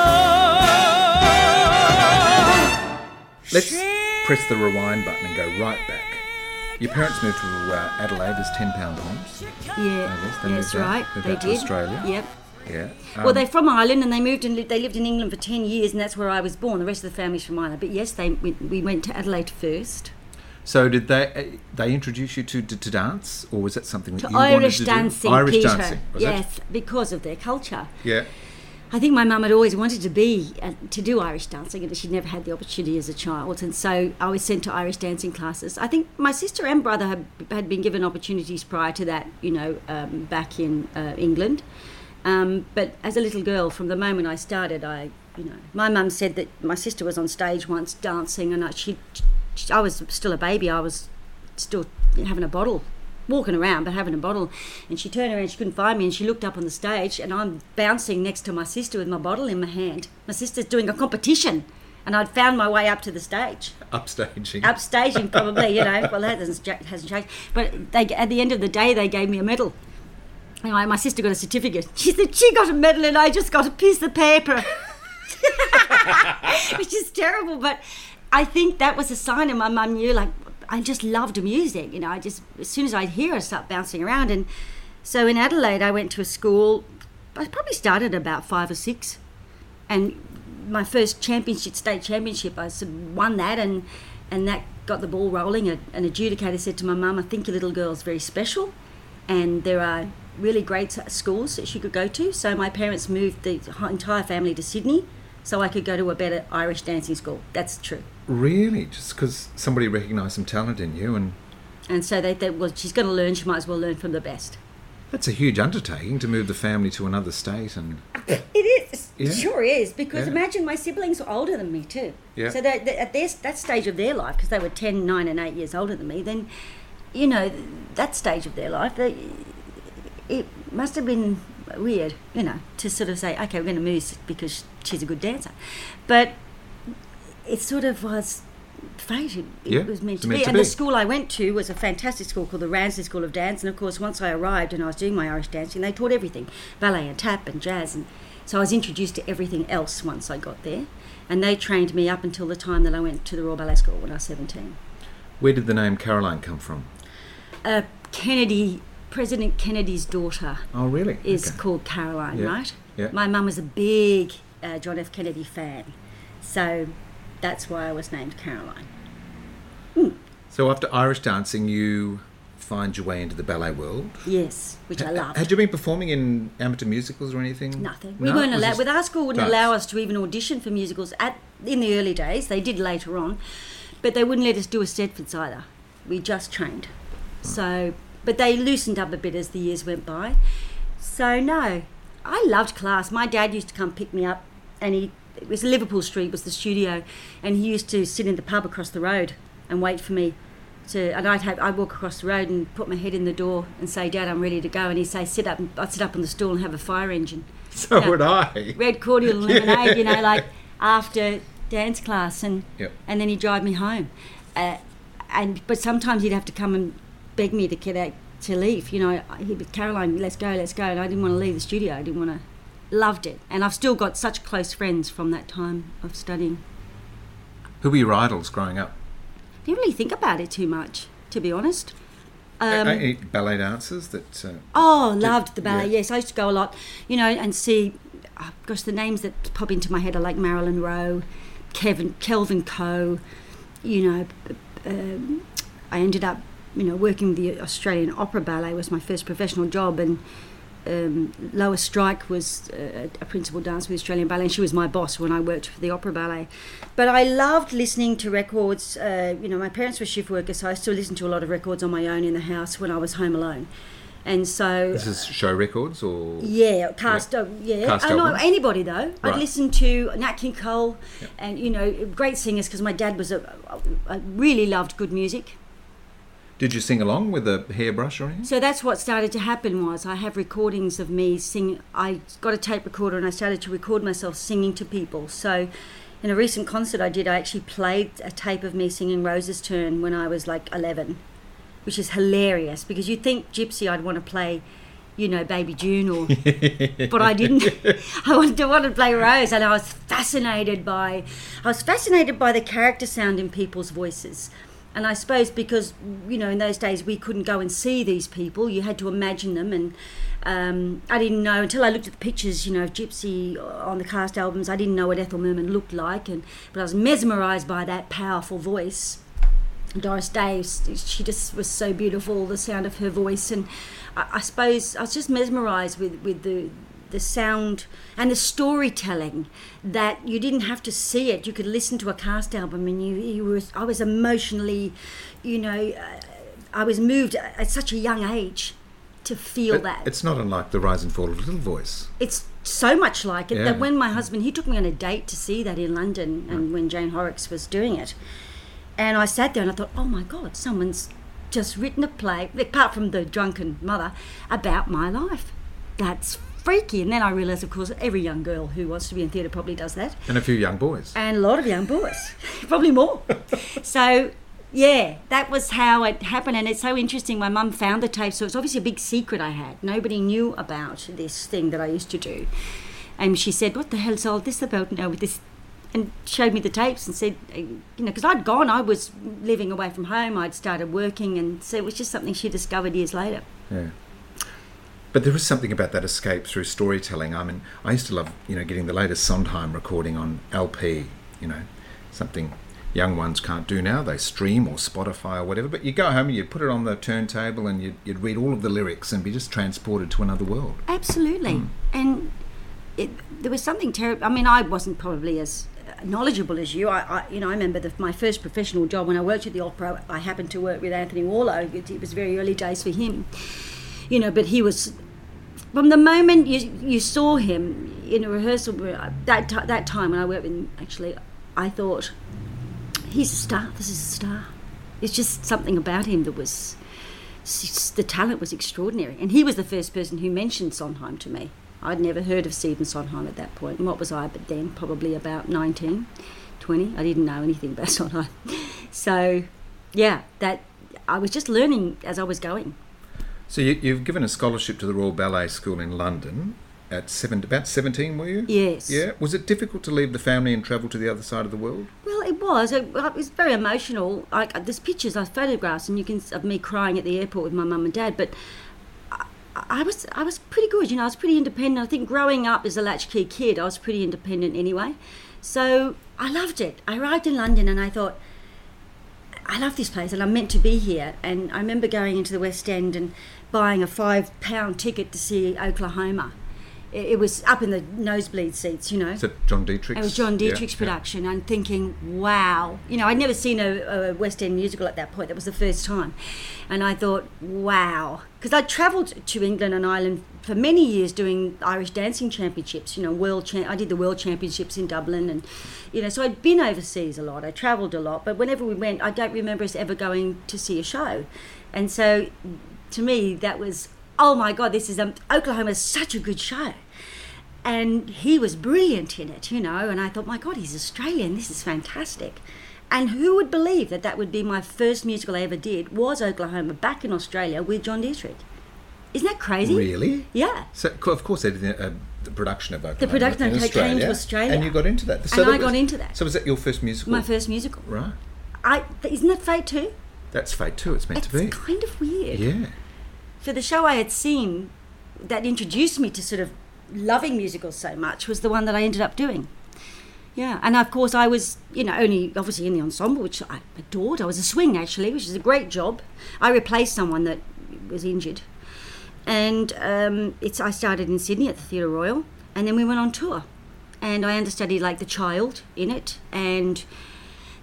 Let's press the rewind button and go right back. Your parents moved to uh, Adelaide as ten pound Poms. Yeah, they that's moved out- moved They to did. Australia. Yep. Yeah. well, Um, they're from Ireland and they moved and li- they lived in England for 10 years, and that's where I was born. The rest of the family's from Ireland. But yes, they we, we went to Adelaide first. So did they uh, they introduce you to, to to dance, or was that something To that you wanted Irish to dancing, do? Irish Peter. dancing, it? yes, because of their culture. Yeah. I think my mum had always wanted to be uh, to do Irish dancing, and she'd never had the opportunity as a child, and so I was sent to Irish dancing classes. I think my sister and brother had, had been given opportunities prior to that, you know, um, back in uh, England. Um, but as a little girl, from the moment I started, I, you know, my mum said that my sister was on stage once dancing, and I, she, she, I was still a baby. I was still having a bottle, walking around, but having a bottle. And she turned around, she couldn't find me, and she looked up on the stage, and I'm bouncing next to my sister with my bottle in my hand. My sister's doing a competition, and I'd found my way up to the stage Upstaging. upstaging probably, you know. Well, that hasn't, hasn't changed. But they, at the end of the day, they gave me a medal. Anyway, my sister got a certificate. She said she got a medal and I just got a piece of paper, which is terrible. But I think that was a sign, and my mum knew. Like I just loved music, you know. I just as soon as I'd hear her, start bouncing around. And so in Adelaide, I went to a school. I probably started about five or six, and my first championship, state championship, I won that, and and that got the ball rolling. An adjudicator said to my mum, "I think your little girl's very special, and there are really great schools that she could go to." So my parents moved the entire family to Sydney, so I could go to a better Irish dancing school. That's true. Really? Just because somebody recognised some talent in you, and And so they thought, well, she's going to learn. She might as well learn from the best. that's a huge undertaking to move the family to another state. And It is. Yeah. It sure is. Because Yeah. imagine my siblings were older than me too. Yeah. So that, that- at their, that stage of their life, because they were 10, 9 and 8 years older than me, then, you know, that stage of their life, they, it, must have been weird, you know, to sort of say, okay, we're going to move because she's a good dancer. But it sort of was fate. It, Yeah, was meant to meant be. to and be. the school I went to was a fantastic school called the Ramsey School of Dance. And of course, once I arrived and I was doing my Irish dancing, they taught everything ballet and tap and jazz. And so I was introduced to everything else once I got there. And they trained me up until the time that I went to the Royal Ballet School when I was 17. Where did the name Caroline come from? Uh, Kennedy, President Kennedy's daughter. Oh, really? is Okay. called Caroline, Yeah, right? yeah. My mum was a big uh, John F. Kennedy fan, so that's why I was named Caroline. So after Irish dancing, you find your way into the ballet world. Yes, which I love. Had you been performing in amateur musicals or anything? Nothing. We No? weren't allowed. With our school, wouldn't dance? allow us to even audition for musicals at in the early days. They did later on, but they wouldn't let us do eisteddfods either. We just trained. So, but they loosened up a bit as the years went by. So no, I loved class. My dad used to come pick me up, and he it was Liverpool Street was the studio, and he used to sit in the pub across the road and wait for me. To, and I'd have I'd walk across the road and put my head in the door and say, "Dad, I'm ready to go." And he'd say, "Sit up." And I'd sit up on the stool and have a fire engine So Yeah. would I. red cordial and lemonade, you know, like after dance class, and Yep. and then he'd drive me home, uh, and but sometimes he'd have to come and beg me to get out to leave. You know, he'd be Caroline, let's go, let's go, and I didn't want to leave the studio. I didn't want to. Loved it, and I've still got such close friends from that time of studying. Who were your idols growing up? I Didn't really think about it too much, to be honest. Um, A- any ballet dancers that. Uh, Oh, loved the ballet. yeah. Yes, I used to go a lot, you know, and see. Oh, gosh, the names that pop into my head are like Marilyn Rowe, Kevin, Kelvin Coe. You know, um, I ended up, you know, working with the Australian Opera Ballet was my first professional job, and um, Lois Strike was uh, a principal dancer with the Australian Ballet, and she was my boss when I worked for the Opera Ballet. But I loved listening to records. Uh, you know, my parents were shift workers, so I still listened to a lot of records on my own in the house when I was home alone. And so this is show records or. yeah, cast, yeah, yeah. Cast oh, no, album. anybody though. I'd Right. listen to Nat King Cole, and you know, great singers because my dad was a, I really loved good music. Did you sing along with a hairbrush or anything? So that's what started to happen was I have recordings of me singing. I got a tape recorder and I started to record myself singing to people. So in a recent concert I did, I actually played a tape of me singing Rose's Turn when I was like 11, which is hilarious because you'd think Gypsy I'd want to play, you know, Baby June or, but I didn't. I wanted to, wanted to play Rose and I was fascinated by, I was fascinated by the character sound in people's voices. And I suppose because you know in those days we couldn't go and see these people, you had to imagine them. And um, I didn't know until I looked at the pictures, you know, of Gypsy on the cast albums. I didn't know what Ethel Merman looked like, and but I was mesmerised by that powerful voice. Doris Day, she just was so beautiful. The sound of her voice, and I, I suppose I was just mesmerised with with the the sound and the storytelling that you didn't have to see it. You could listen to a cast album, and you you was I was emotionally, you know, uh, I was moved at such a young age to feel But that. It's not unlike the rise and fall of Little Voice. It's so much like it Yeah. that when my husband he took me on a date to see that in London and when Jane Horrocks was doing it, and I sat there and I thought, oh my God, someone's just written a play, apart from the drunken mother, about my life. That's freaky. And then I realised, of course, every young girl who wants to be in theatre probably does that, And a few young boys. and a lot of young boys, probably more. so. Yeah, that was how it happened, and it's so interesting. My mum found the tape, so it's obviously a big secret I had. Nobody knew about this thing that I used to do, and she said, "What the hell's all this about now with this?" And showed me the tapes and said, uh, "You know, because I'd gone, I was living away from home, I'd started working, and so it was just something she discovered years later." Yeah. But there is something about that escape through storytelling. I mean, I used to love, you know, getting the latest Sondheim recording on LP, you know, something young ones can't do now. They stream or Spotify or whatever. But you go home and you put it on the turntable and you'd, you'd read all of the lyrics and be just transported to another world. Absolutely. Hmm. And it, there was something terrible. I mean, I wasn't probably as knowledgeable as you. I, I you know, I remember the, my first professional job when I worked at the opera. I happened to work with Anthony Warlow. It, it was very early days for him. You know, but he was from the moment you you saw him in a rehearsal room, that ti that time when I worked with him, actually, I thought he's a star. This is a star. It's just something about him that was the talent was extraordinary. And he was the first person who mentioned Sondheim to me. I'd never heard of Stephen Sondheim at that point. And what was I but then? Probably about 19, 20. I didn't know anything about Sondheim. So, yeah, that I was just learning as I was going. So you, you've given a scholarship to the Royal Ballet School in London at seven, about 17, were you? Yes. Yeah. Was it difficult to leave the family and travel to the other side of the world? Well, it was. It, it was very emotional. Like uh, there's pictures, I photographs, and you can of me crying at the airport with my mum and dad. But I, I was I was pretty good. You know, I was pretty independent. I think growing up as a latchkey kid, I was pretty independent anyway. So I loved it. I arrived in London and I thought, I love this place and I'm meant to be here. And I remember going into the West End and buying a five pound ticket to see Oklahoma. It, it was up in the nosebleed seats, you know. Is it John Diedrich's? It was John Diedrich's yeah. production, and thinking, wow. You know, I'd never seen a, a West End musical at that point. That was the first time. And I thought, wow. Because I'd travelled to England and Ireland for many years doing Irish dancing championships, you know, world cha- I did the world championships in Dublin. And, you know, so I'd been overseas a lot. I travelled a lot. But whenever we went, I don't remember us ever going to see a show. And so to me, that was, oh my God, this is, um, Oklahoma is such a good show and he was brilliant in it, you know. And I thought, my God, he's Australian. This is fantastic. And who would believe that that would be my first musical I ever did was Oklahoma back in Australia with John Diedrich? Isn't that crazy? Really? Yeah. So, of course, they did a, uh, the production of Oklahoma production in of it came to Australia, Australia. and you got into that. And that I got into that. So was that your first musical? My first musical. Right. I isn't that fate too? That's fate too. It's meant It's to be. kind of weird. Yeah. For the show I had seen that introduced me to sort of loving musicals so much was the one that I ended up doing. Yeah, and of course I was, you know, only obviously in the ensemble, which I adored. I was a swing actually, which is a great job. I replaced someone that was injured, and um, it's I started in Sydney at the Theatre Royal, and then we went on tour, and I understudied like the child in it, and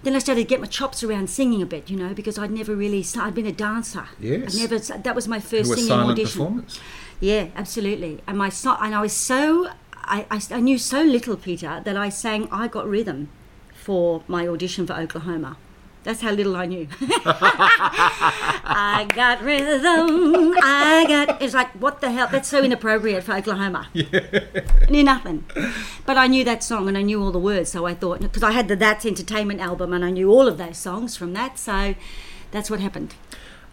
then I started to get my chops around singing a bit, you know, because I'd never really I'd been a dancer. Yes. I'd never that was my first singing silent audition. performers? Yeah, absolutely. And my so- and I was so I, I, I knew so little, Peter, that I sang I Got Rhythm for my audition for Oklahoma. That's how little I knew. I got rhythm. I got. It's like what the hell? That's so inappropriate for Oklahoma. I knew nothing, but I knew that song and I knew all the words. So I thought because I had the That's Entertainment album and I knew all of those songs from that. So that's what happened.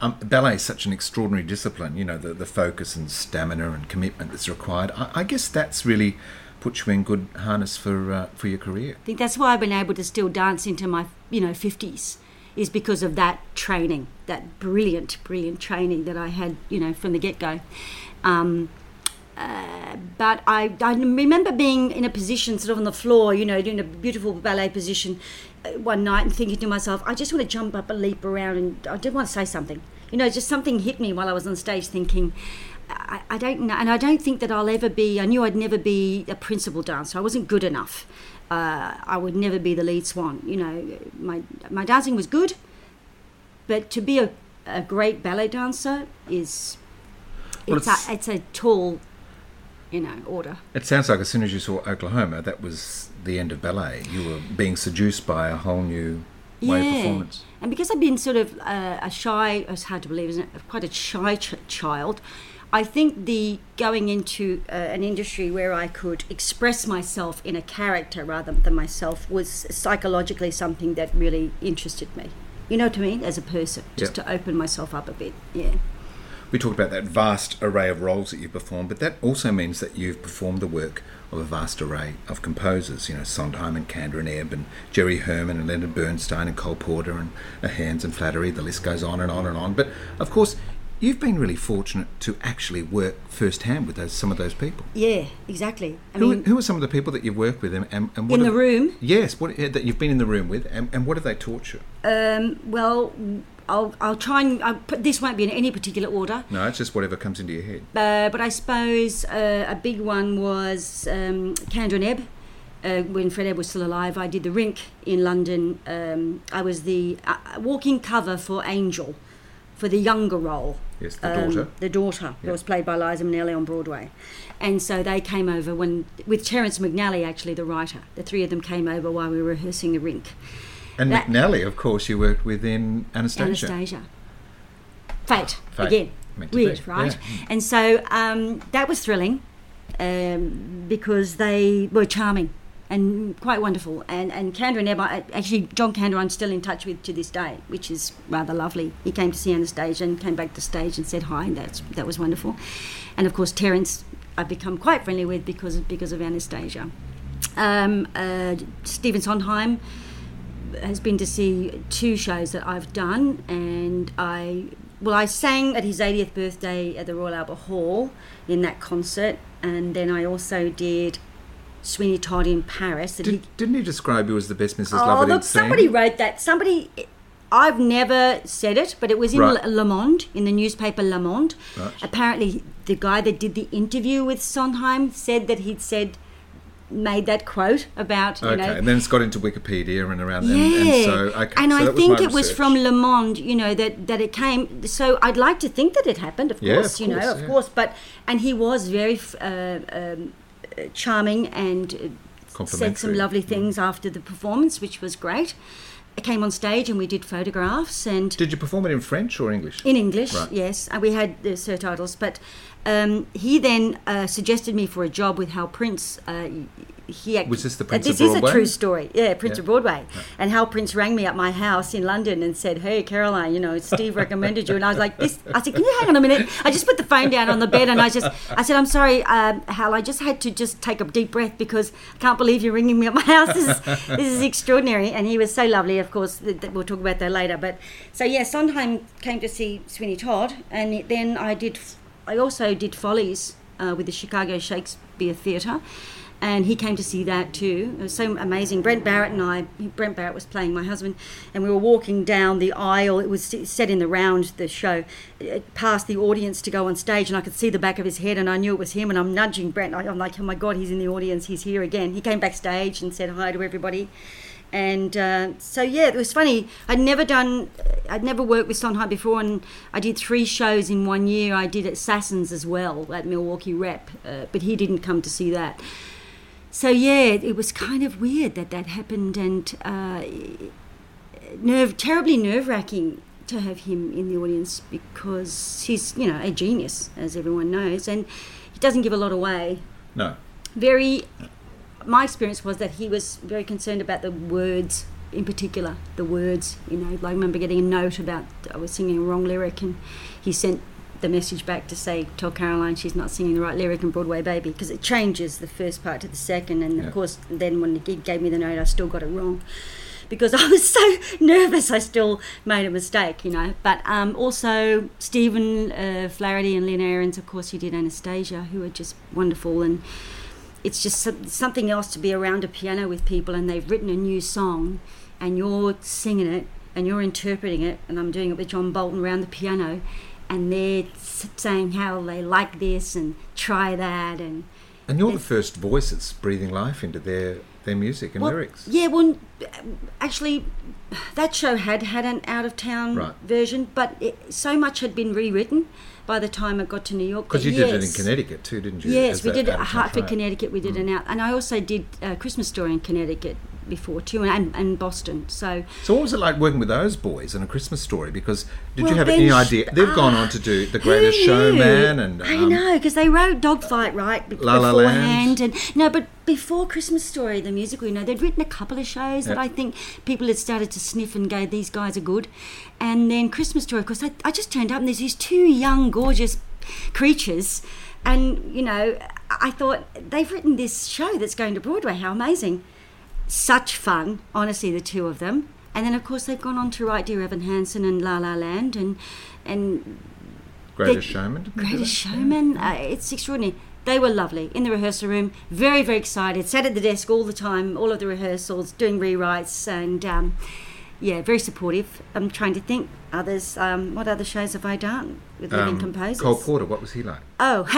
Um, ballet is such an extraordinary discipline. You know, the, the focus and stamina and commitment that's required. I, I guess that's really put you in good harness for uh, for your career. I think that's why I've been able to still dance into my you know fifties is because of that training, that brilliant, brilliant training that I had you know from the get go. Um, uh, but I, I remember being in a position sort of on the floor, you know, doing a beautiful ballet position one night and thinking to myself, I just want to jump up and leap around and I did want to say something. You know, just something hit me while I was on stage thinking, I, I don't know, and I don't think that I'll ever be, I knew I'd never be a principal dancer. I wasn't good enough. Uh, I would never be the lead swan. You know, my, my dancing was good, but to be a, a great ballet dancer is, Well, it's, it's- a, it's a tall, you know, order. It sounds like as soon as you saw Oklahoma, that was the end of ballet. You were being seduced by a whole new way of performance. And because I've been sort of uh, a shy, it's hard to believe, isn't it? Quite a shy ch- child. I think the going into uh, an industry where I could express myself in a character rather than myself was psychologically something that really interested me. You know what I mean? As a person, just Yep. to open myself up a bit. Yeah. We talked about that vast array of roles that you've performed, but that also means that you've performed the work of a vast array of composers. You know, Sondheim and Kander and Ebb and Jerry Herman and Leonard Bernstein and Cole Porter and uh, Ahrens and Flaherty. The list goes on and on and on. But of course, you've been really fortunate to actually work firsthand with those, some of those people. Yeah, exactly. I Who, mean, who are some of the people that you've worked with, and, and, and what in the room, Yes, what that you've been in the room with, and, and what have they taught you? um, well, I'll, I'll try and I'll put, this won't be in any particular order. No, it's just whatever comes into your head. Uh, but I suppose uh, a big one was um, Kander and Ebb. Uh, when Fred Ebb was still alive, I did the rink in London. Um, I was the uh, walking cover for Angel, for the younger role. Yes, the Um, daughter. The daughter, who Yeah. was played by Liza Minnelli on Broadway. And so they came over when, with Terence McNally, actually, the writer. The three of them came over while we were rehearsing the rink. And that- McNally, of course, you worked with in Anastasia. Anastasia. fate, Fate. again. To be, Weird, right? yeah. And so um, that was thrilling um, because they were charming and quite wonderful. And and Kander and Ebb, actually John Kander, I'm still in touch with to this day, which is rather lovely. He came to see Anastasia and came back to stage and said hi, and that's that was wonderful. And of course Terence, I've become quite friendly with because because of Anastasia. Um, uh, Stephen Sondheim has been to see two shows that I've done, and I well, I sang at his 80th birthday at the Royal Albert Hall in that concert, and then I also did Sweeney Todd in Paris. Did, didn't he describe you as the best Mrs. oh, Lovett look, he'd seen? somebody wrote that. Somebody. I've never said it, but it was in Right. Le Monde, in the newspaper Le Monde. Right. Apparently, the guy that did the interview with Sondheim said that he'd said, made that quote about, you Okay, know, and then it's got into Wikipedia and around, yeah, and, and so okay, and so I think was it was from Le Monde, you know, that that it came. So I'd like to think that it happened, of Yeah, course, of you know, course, of yeah. course. But and he was very uh, um, uh, charming and uh, said some lovely things after the performance, which was great. I came on stage and we did photographs and Did you perform it in French or English? in English, Right. yes, and we had the surtitles. But um, he then uh, suggested me for a job with Hal Prince. Uh, he act- Was this the Prince uh, this is a true story. Yeah, Prince Yeah. of Broadway. And Hal Prince rang me at my house in London and said, "Hey, Caroline, you know, Steve recommended you." And I was like, "This." I said, "Can you hang on a minute?" I just put the phone down on the bed and I just, I said, "I'm sorry, um, Hal. I just had to just take a deep breath because I can't believe you're ringing me at my house. This is, this is extraordinary." And he was so lovely. Of course, th- th- we'll talk about that later. But so yeah, Sondheim came to see Sweeney Todd, and it- then I did. I also did Follies uh, with the Chicago Shakespeare Theatre. And he came to see that too. It was so amazing. Brent Barrett and I, Brent Barrett was playing my husband, and we were walking down the aisle. It was set in the round, the show, past the audience to go on stage, and I could see the back of his head, and I knew it was him. And I'm nudging Brent. I'm like, oh my God, he's in the audience. He's here again. He came backstage and said hi to everybody. And uh, so yeah, it was funny. I'd never done, I'd never worked with Sondheim before, and I did three shows in one year. I did Assassins as well at Milwaukee Rep, uh, but he didn't come to see that. So yeah, it was kind of weird that that happened, and uh, nerve terribly nerve wracking to have him in the audience because he's you know a genius, as everyone knows, and he doesn't give a lot away No. very my experience was that he was very concerned about the words in particular the words you know like i remember getting a note about i was singing a wrong lyric and he sent the message back to say tell caroline she's not singing the right lyric in broadway baby because it changes the first part to the second and Yeah. of course then when he gave me the note i still got it wrong because I was so nervous, I still made a mistake, you know. But um, also Stephen uh, Flaherty and Lynn Ahrens, of course, who did Anastasia, who are just wonderful, and it's just some- something else to be around a piano with people, and they've written a new song, and you're singing it, and you're interpreting it, and I'm doing it with John Bolton around the piano, and they're saying how they like this and try that, and And you're the first voice that's breathing life into their, their music and Well, lyrics. Yeah, well, actually, that show had had an out of town Right. version, but it, so much had been rewritten by the time I got to New York. Because you did it in Connecticut too, didn't you? Yes, as we that did it at Hartford? Connecticut. We did Mm. an out, and I also did a Christmas story in Connecticut before too, and, and Boston. So So what was it like working with those boys in a Christmas story? Because did Well, you have any sh- idea? They've gone on to do The Greatest Who knew? Showman and I um, know because they wrote Dogfight right be- La La Land. beforehand, and no, but before Christmas Story, the musical, you know, they'd written a couple of shows that I think people had started to sniff and go, "These guys are good," and then Christmas Story, of course, I, I just turned up and there's these two young, gorgeous creatures, and you know, I thought they've written this show that's going to Broadway. How amazing! Such fun, honestly, the two of them. And then, of course, they've gone on to write Dear Evan Hansen and La La Land, and and Greatest they- Showman. didn't they do Greatest? Showman. Uh, it's extraordinary. They were lovely in the rehearsal room, very, very excited, sat at the desk all the time, all of the rehearsals, doing rewrites, and um, yeah, very supportive. I'm trying to think others. Um, what other shows have I done with living Um, composers? Cole Porter, what was he like? Oh,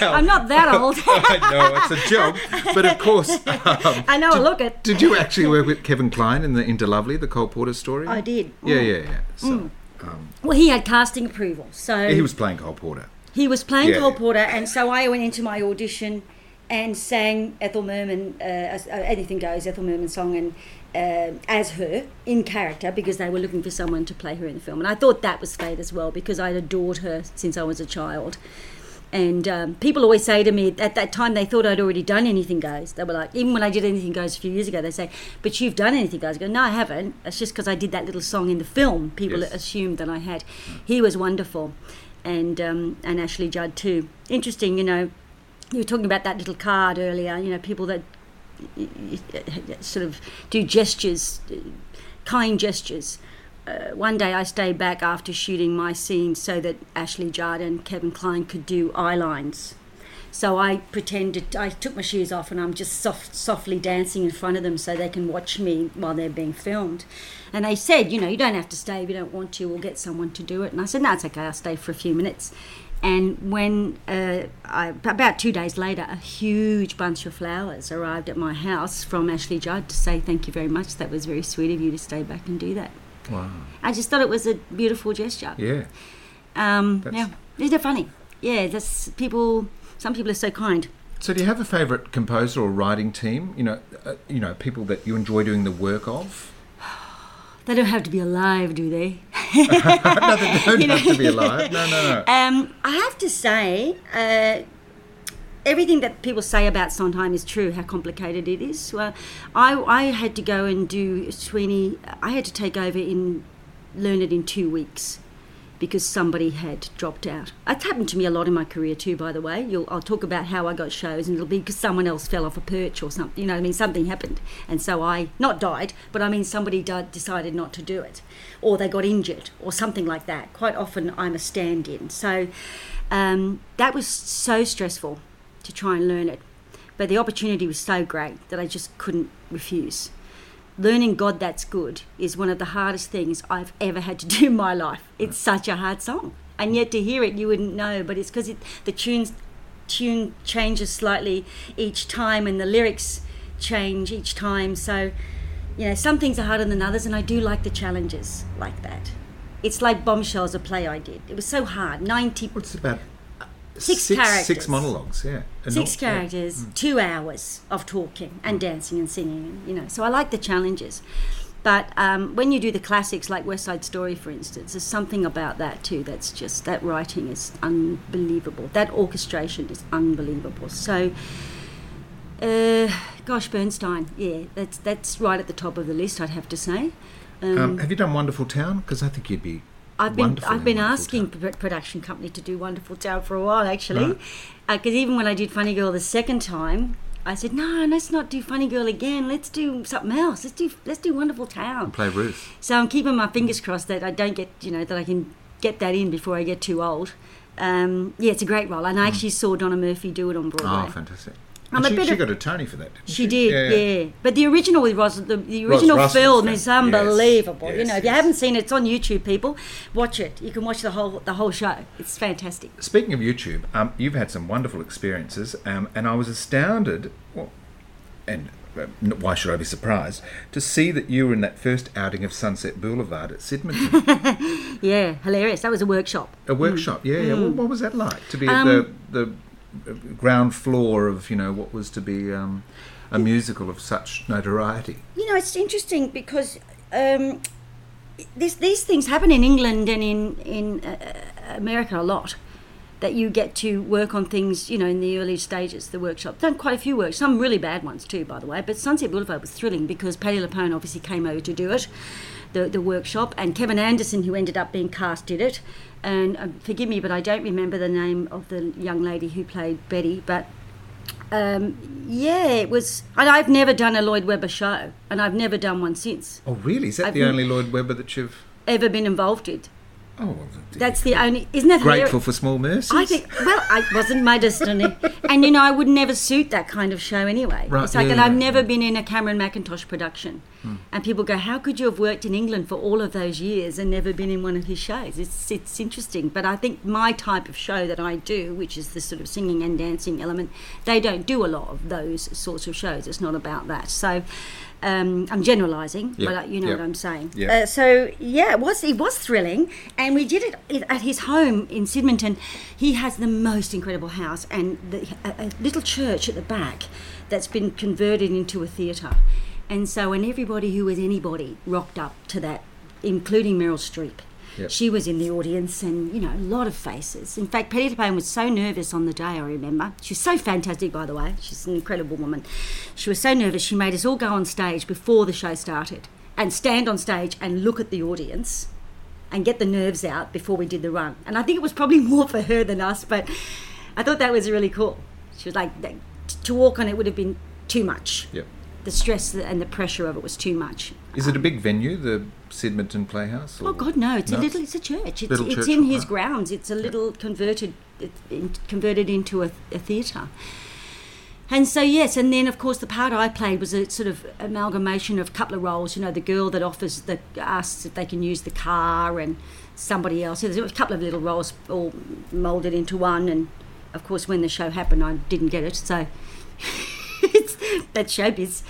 I'm not that old. I know it's a joke, but of course. Um, I know a look at. did you actually work with Kevin Kline in the De-Lovely, the Cole Porter story? I did. Yeah, Mm. yeah, yeah. So um, Well, he had casting approval, so he was playing Cole Porter. He was playing Yeah. Cole Porter, and so I went into my audition, and sang Ethel Merman, uh, uh, Anything Goes, Ethel Merman song, and uh, as her in character because they were looking for someone to play her in the film. And I thought that was fate as well because I'd adored her since I was a child. And um, people always say to me at that time they thought I'd already done Anything Goes. They were like, even when I did Anything Goes a few years ago, they say, "But you've done Anything Goes." I go, "No, I haven't. It's just because I did that little song in the film. People Yes. assumed that I had." He was wonderful, and um, and Ashley Judd too. Interesting, you know. You were talking about that little card earlier. You know, people that sort of do gestures, kind gestures. Uh, one day I stayed back after shooting my scene so that Ashley Judd and Kevin Kline could do eye lines. So I pretended, I took my shoes off and I'm just soft, softly dancing in front of them so they can watch me while they're being filmed. And they said, you know, you don't have to stay if you don't want to, we'll get someone to do it. And I said, no, it's okay, I'll stay for a few minutes. And when, uh, I, about two days later, a huge bunch of flowers arrived at my house from Ashley Judd to say, thank you very much, that was very sweet of you to stay back and do that. Wow. I just thought it was a beautiful gesture. Yeah. Um, That's- yeah, isn't it funny? Yeah, that's people. Some people are so kind. So, do you have a favourite composer or writing team? You know, uh, you know, people that you enjoy doing the work of. They don't have to be alive, do they? no, they don't have to be alive. No, no, no. Um, I have to say, uh, everything that people say about Sondheim is true. How complicated it is. Well, I I had to go and do Sweeney. I had to take over in learn it in two weeks because somebody had dropped out. It's happened to me a lot in my career too, by the way. You'll, I'll talk about how I got shows, and it'll be because someone else fell off a perch or something. You know, I mean, something happened, and so I not died, but I mean somebody died, decided not to do it, or they got injured, or something like that. Quite often, I'm a stand-in, so um, that was so stressful to try and learn it. But the opportunity was so great that I just couldn't refuse learning God That's Good is one of the hardest things I've ever had to do in my life. It's such a hard song. And yet to hear it, you wouldn't know, but it's because it, the tunes, tune changes slightly each time and the lyrics change each time. So, you know, some things are harder than others, and I do like the challenges like that. It's like Bombshells, a play I did. It was so hard. 90, What's about Six Six characters. monologues. Yeah. And six not- yeah. characters, two hours of talking and dancing and singing, you know. So I like the challenges. But um, when you do the classics like West Side Story, for instance, there's something about that too that's just that writing is unbelievable. That orchestration is unbelievable. So, uh, gosh, Bernstein, yeah, that's that's right at the top of the list. I'd have to say. Um, Um, have you done Wonderful Town? Because I think you'd be. I've been wonderful I've been asking Town. the production company to do Wonderful Town for a while actually, Right. Uh, because even when I did Funny Girl the second time, I said no, let's not do Funny Girl again. Let's do something else. Let's do let's do Wonderful Town. Play Ruth. So I'm keeping my fingers crossed that I don't get you know that I can get that in before I get too old. Um, yeah, it's a great role, and I hmm. actually saw Donna Murphy do it on Broadway. Oh, fantastic. I'm And a she, bit she of- got a Tony for that, she? She did, yeah, But the original with Ros, the, the original Russell's film is Yes, unbelievable. you yes, know, if you haven't seen it, it's on YouTube. People, watch it. You can watch the whole the whole show. It's fantastic. Speaking of YouTube, um, you've had some wonderful experiences, um, and I was astounded, well, and uh, why should I be surprised, to see that you were in that first outing of Sunset Boulevard at Sydmonton, Yeah, hilarious. That was a workshop. a workshop. Yeah, yeah. What, what was that like to be at Um, the the ground floor of you know what was to be um, a musical of such notoriety? You know, it's interesting because um, this, these things happen in England and in in uh, America a lot. That you get to work on things, you know, in the early stages, the workshop. Done quite a few works, some really bad ones too, by the way. But Sunset Boulevard was thrilling because Patti LuPone obviously came over to do it, the the workshop, and Kevin Anderson, who ended up being cast, did it. And um, forgive me, but I don't remember the name of the young lady who played Betty, but um, yeah, it was. And I've never done a Lloyd Webber show, and I've never done one since. Oh, really? Is that I've the only Lloyd Webber that you've? Ever been involved with? Oh, well, That's the only. Isn't that hilarious? grateful for small mercies. I think. Well, I wasn't my destiny, and you know, I would never suit that kind of show anyway. Right, It's like, yeah, and I've never been in a Cameron Mackintosh production, hmm. and people go, "How could you have worked in England for all of those years and never been in one of his shows?" It's it's interesting, but I think my type of show that I do, which is the sort of singing and dancing element, they don't do a lot of those sorts of shows. It's not about that. So. Um, I'm generalising, Yeah, but you know yeah, what I'm saying. yeah. Uh, so yeah, it was it was thrilling, and we did it at his home in Sydmonton. He has the most incredible house and the, a, a little church at the back that's been converted into a theatre. And so and everybody who was anybody rocked up to that, including Meryl Streep, Yep. she was in the audience and, you know, a lot of faces. In fact, Patti LuPone was so nervous on the day, I remember. She's so fantastic, by the way. She's an incredible woman. She was so nervous, she made us all go on stage before the show started and stand on stage and look at the audience and get the nerves out before we did the run. And I think it was probably more for her than us, but I thought that was really cool. She was like, to walk on it would have been too much. Yep. The stress and the pressure of it was too much. Is it a big venue, the Sydmonton Playhouse? Oh God, no! It's No? a little. It's a church. It's, Little it's church, in his grounds. It's a little converted, it's in, converted into a, a theatre. And so yes, and then of course the part I played was a sort of amalgamation of a couple of roles. You know, the girl that offers the asks if they can use the car, and somebody else. So there's a couple of little roles all moulded into one. And of course, when the show happened, I didn't get it. So it's that's showbiz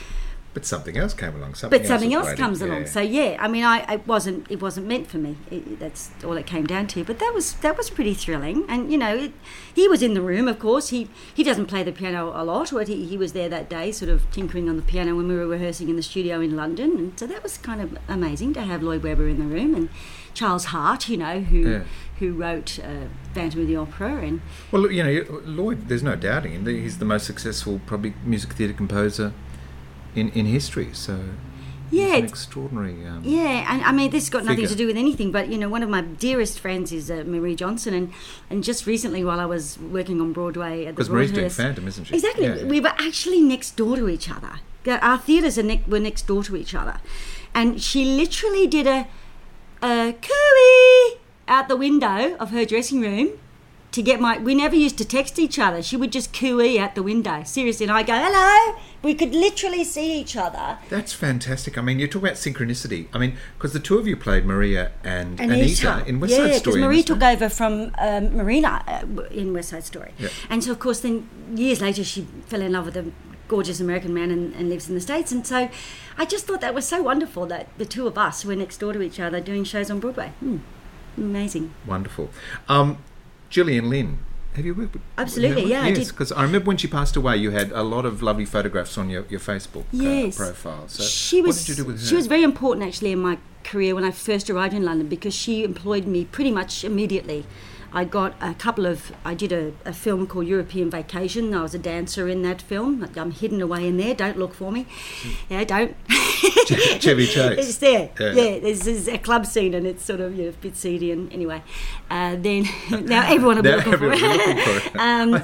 But something else came along. Something but something was else comes yeah. along. So yeah, I mean, I it wasn't it wasn't meant for me. It, that's all it came down to. But that was that was pretty thrilling. And you know, it, he was in the room. Of course, he he doesn't play the piano a lot, but he, he was there that day, sort of tinkering on the piano when we were rehearsing in the studio in London. And so that was kind of amazing to have Lloyd Webber in the room and Charles Hart, you know, who Yeah. who wrote uh, Phantom of the Opera and. Well, you know, Lloyd. There's no doubting him. He's the most successful, probably, music theatre composer in in history. So Yeah, it's- extraordinary. Um, Yeah, and I mean, this has got nothing to do with anything, but you know, one of my dearest friends is uh, Marie Johnson, and and just recently, while I was working on Broadway at the Because Marie's doing Phantom, isn't she? Exactly, Yeah, yeah. we were actually next door to each other. Our theatres are ne- were next door to each other, and she literally did a a cooey out the window of her dressing room to get my. We never used to text each other. She would just cooey out the window. Seriously, and I go hello. We could literally see each other. That's fantastic. I mean, you talk about synchronicity. I mean, because the two of you played Maria and Anita, Anita, in West yeah, Side Story. Marie wasn't took over from um, Marina uh, in West Side Story, Yeah. and so of course then years later she fell in love with a gorgeous American man and, and lives in the states, and so I just thought that was so wonderful that the two of us were next door to each other doing shows on Broadway. Hmm. Amazing. Wonderful. Um, Gillian Lynne. Have you worked with Absolutely, yeah, I Yes, because I remember when she passed away, you had a lot of lovely photographs on your, your Facebook Yes. uh, profile. So she was what did you do with her? she was very important actually in my career when I first arrived in London because she employed me pretty much immediately. I got a couple of I did a, a film called European Vacation. I was a dancer in that film. I'm hidden away in there. Don't look for me. Yeah, don't. Chevy Chase. It's there. Yeah. Yeah, there's, there's a club scene and it's sort of you know, a bit seedy and anyway. Uh, then now everyone will be looking for it. it. um,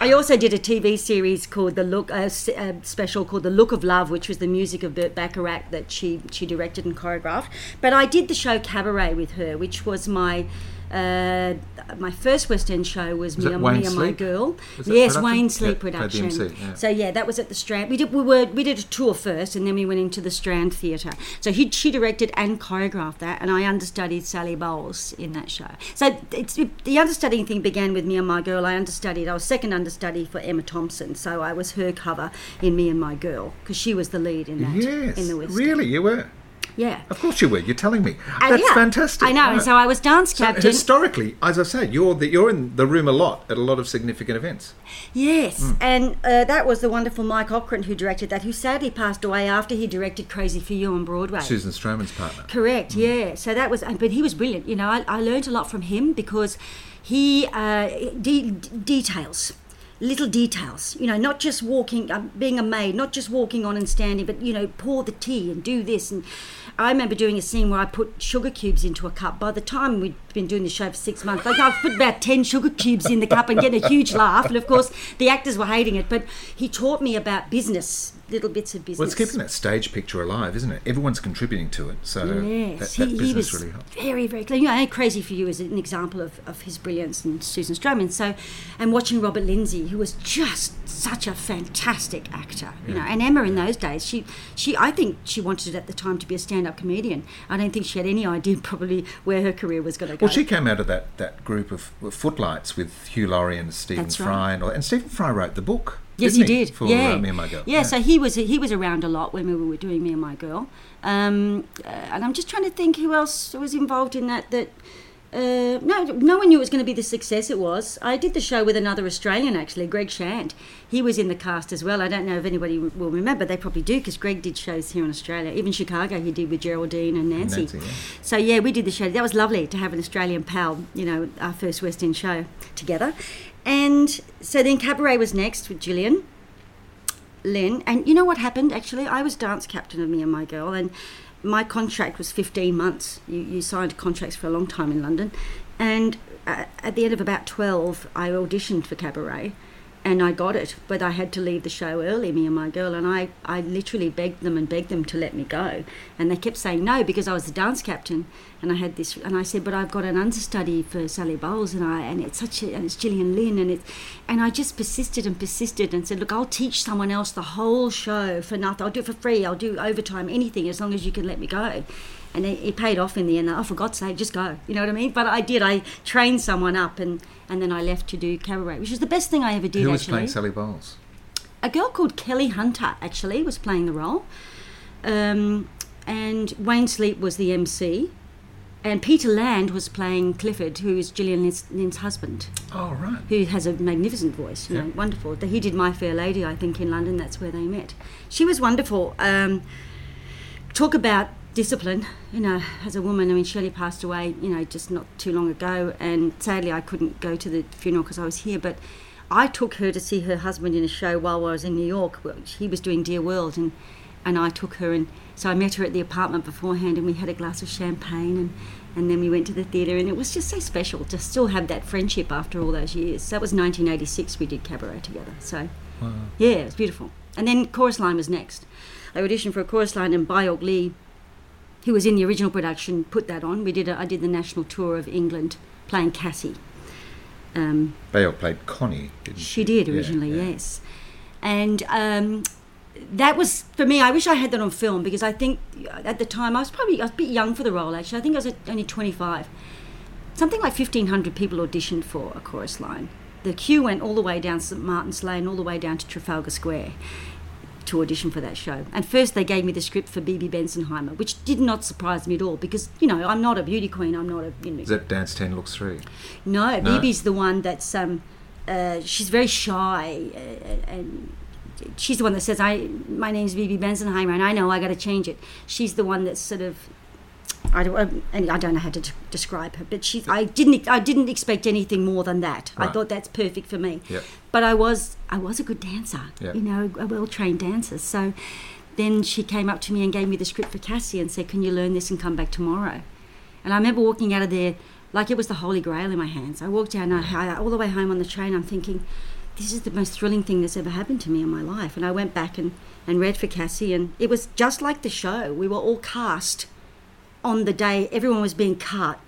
I also did a TV series called the Look, a special called The Look of Love, which was the music of Burt Bacharach that she she directed and choreographed. But I did the show Cabaret with her, which was my. Uh, my first West End show was, Was Me, and- Me and My Girl. Was Yes, production? Wayne Sleep the production. MC, yeah. So yeah, that was at the Strand. We did we were we did a tour first, and then we went into the Strand Theatre. So he she directed and choreographed that, and I understudied Sally Bowles in that show. So it's it, the understudying thing began with Me and My Girl. I understudied. I was second understudy for Emma Thompson, so I was her cover in Me and My Girl because she was the lead in that. Yes, in the West End. really, you were. Yeah. Of course you were. You're telling me. And That's yeah, fantastic. I know, Right. and so I was dance So captain. historically, as I say, you're the, you're in the room a lot at a lot of significant events. Yes, Hmm. and uh, that was the wonderful Mike Ockrent who directed that, who sadly passed away after he directed Crazy for You on Broadway. Susan Stroman's partner. Correct, yeah. So that was, but he was brilliant. You know, I, I learned a lot from him because he uh, de- details. Little details, you know, not just walking, um, being a maid, not just walking on and standing, but you know, pour the tea and do this. And I remember doing a scene where I put sugar cubes into a cup. By the time we'd been doing the show for six months, like I've put about ten sugar cubes in the cup and getting a huge laugh. And of course, the actors were hating it, but he taught me about business, little bits of business. Well, it's keeping that stage picture alive, isn't it? Everyone's contributing to it, so Yes, that, that he, he business was really helps. very, very clear. You know, Crazy for You is an example of, of his brilliance and Susan Stroman. So, and watching Robert Lindsay, who was just such a fantastic actor, you know, and Emma in those days, she, she, I think she wanted at the time to be a stand-up comedian. I don't think she had any idea probably where her career was going to go. Well, she came out of that, that group of footlights with Hugh Laurie and Stephen That's Fry, right. and, all, and Stephen Fry wrote the book. Yes, didn't he did. For yeah, uh, Me and My Girl. Yeah, so he was he was around a lot when we were doing Me and My Girl, um, uh, and I'm just trying to think who else was involved in that. That uh, no, no one knew it was going to be the success it was. I did the show with another Australian actually, Greg Shand. He was in the cast as well. I don't know if anybody will remember. They probably do because Greg did shows here in Australia. Even Chicago, he did with Geraldine and Nancy. Nancy, yeah. So yeah, we did the show. That was lovely to have an Australian pal. You know, our first West End show together. And so then Cabaret was next with Gillian. Lynne, and you know what happened actually? I was dance captain of me and my girl, and my contract was 15 months. You, you signed contracts for a long time in London. And uh, at the end of about 12, I auditioned for Cabaret and I got it, but I had to leave the show early, me and my girl, and I, I literally begged them and begged them to let me go. And they kept saying no because I was the dance captain and I had this, and I said, but I've got an understudy for Sally Bowles and I, and it's such a, and it's Gillian Lynne and it's, and I just persisted and persisted and said, look, I'll teach someone else the whole show for nothing. I'll do it for free. I'll do overtime, anything, as long as you can let me go and it, it, paid off in the end. Oh, for God's sake, just go. You know what I mean? But I did. I trained someone up, and and then I left to do cabaret, which was the best thing I ever did. Who was actually. playing Sally Bowles? A girl called Kelly Hunter actually was playing the role, um, and Wayne Sleep was the MC, and Peter Land was playing Clifford, who is Gillian Lynne's, husband, Oh, right. who has a magnificent voice. You know, Yeah. wonderful. He did My Fair Lady, I think, in London. That's where they met. She was wonderful. Um, talk about discipline you know as a woman. I mean shirley passed away you know just not too long ago. And sadly i couldn't go to the funeral because i was here. But i took her to see her husband in a show while i was in new york which he was doing dear world. And and i took her and so i met her at the apartment beforehand and we had a glass of champagne and and then we went to the theatre. And it was just so special to still have that friendship after all those years. So that was 1986 we did cabaret together. So yeah it was beautiful. And then chorus line was next. I auditioned for a chorus line and Baayork Lee who was in the original production, put that on. We did. A, I did the national tour of England playing Cassie. Um, Baayork played Connie, didn't she did Yeah, originally, yeah. yes, and um, that was for me. I wish I had that on film because I think at the time I was probably I was a bit young for the role. Actually, I think I was only twenty five. Something like fifteen hundred people auditioned for a chorus line. The queue went all the way down St Martin's Lane, all the way down to Trafalgar Square to audition for that show. And first they gave me the script for Bebe Benzenheimer, which did not surprise me at all because, you know, I'm not a beauty queen. I'm not a, you know. Is that Dance 10 Looks 3? no, No? Bebe's the one that's, um, uh, she's very shy uh, and she's the one that says, I, my name's Bebe Benzenheimer and I know I got to change it. She's the one that's sort of, I don't, um, and I don't know how to describe her, but she's. I didn't. I didn't expect anything more than that. I thought that's perfect for me. Yep. But I was. I was a good dancer. Yep. You know, a well trained dancer. So, then she came up to me and gave me the script for Cassie and said, "Can you learn this and come back tomorrow?" And I remember walking out of there like it was the Holy Grail in my hands. I walked out and I, all the way home on the train. I'm thinking, this is the most thrilling thing that's ever happened to me in my life. And I went back and, and read for Cassie, and it was just like the show. We were all cast on the day everyone was being cut.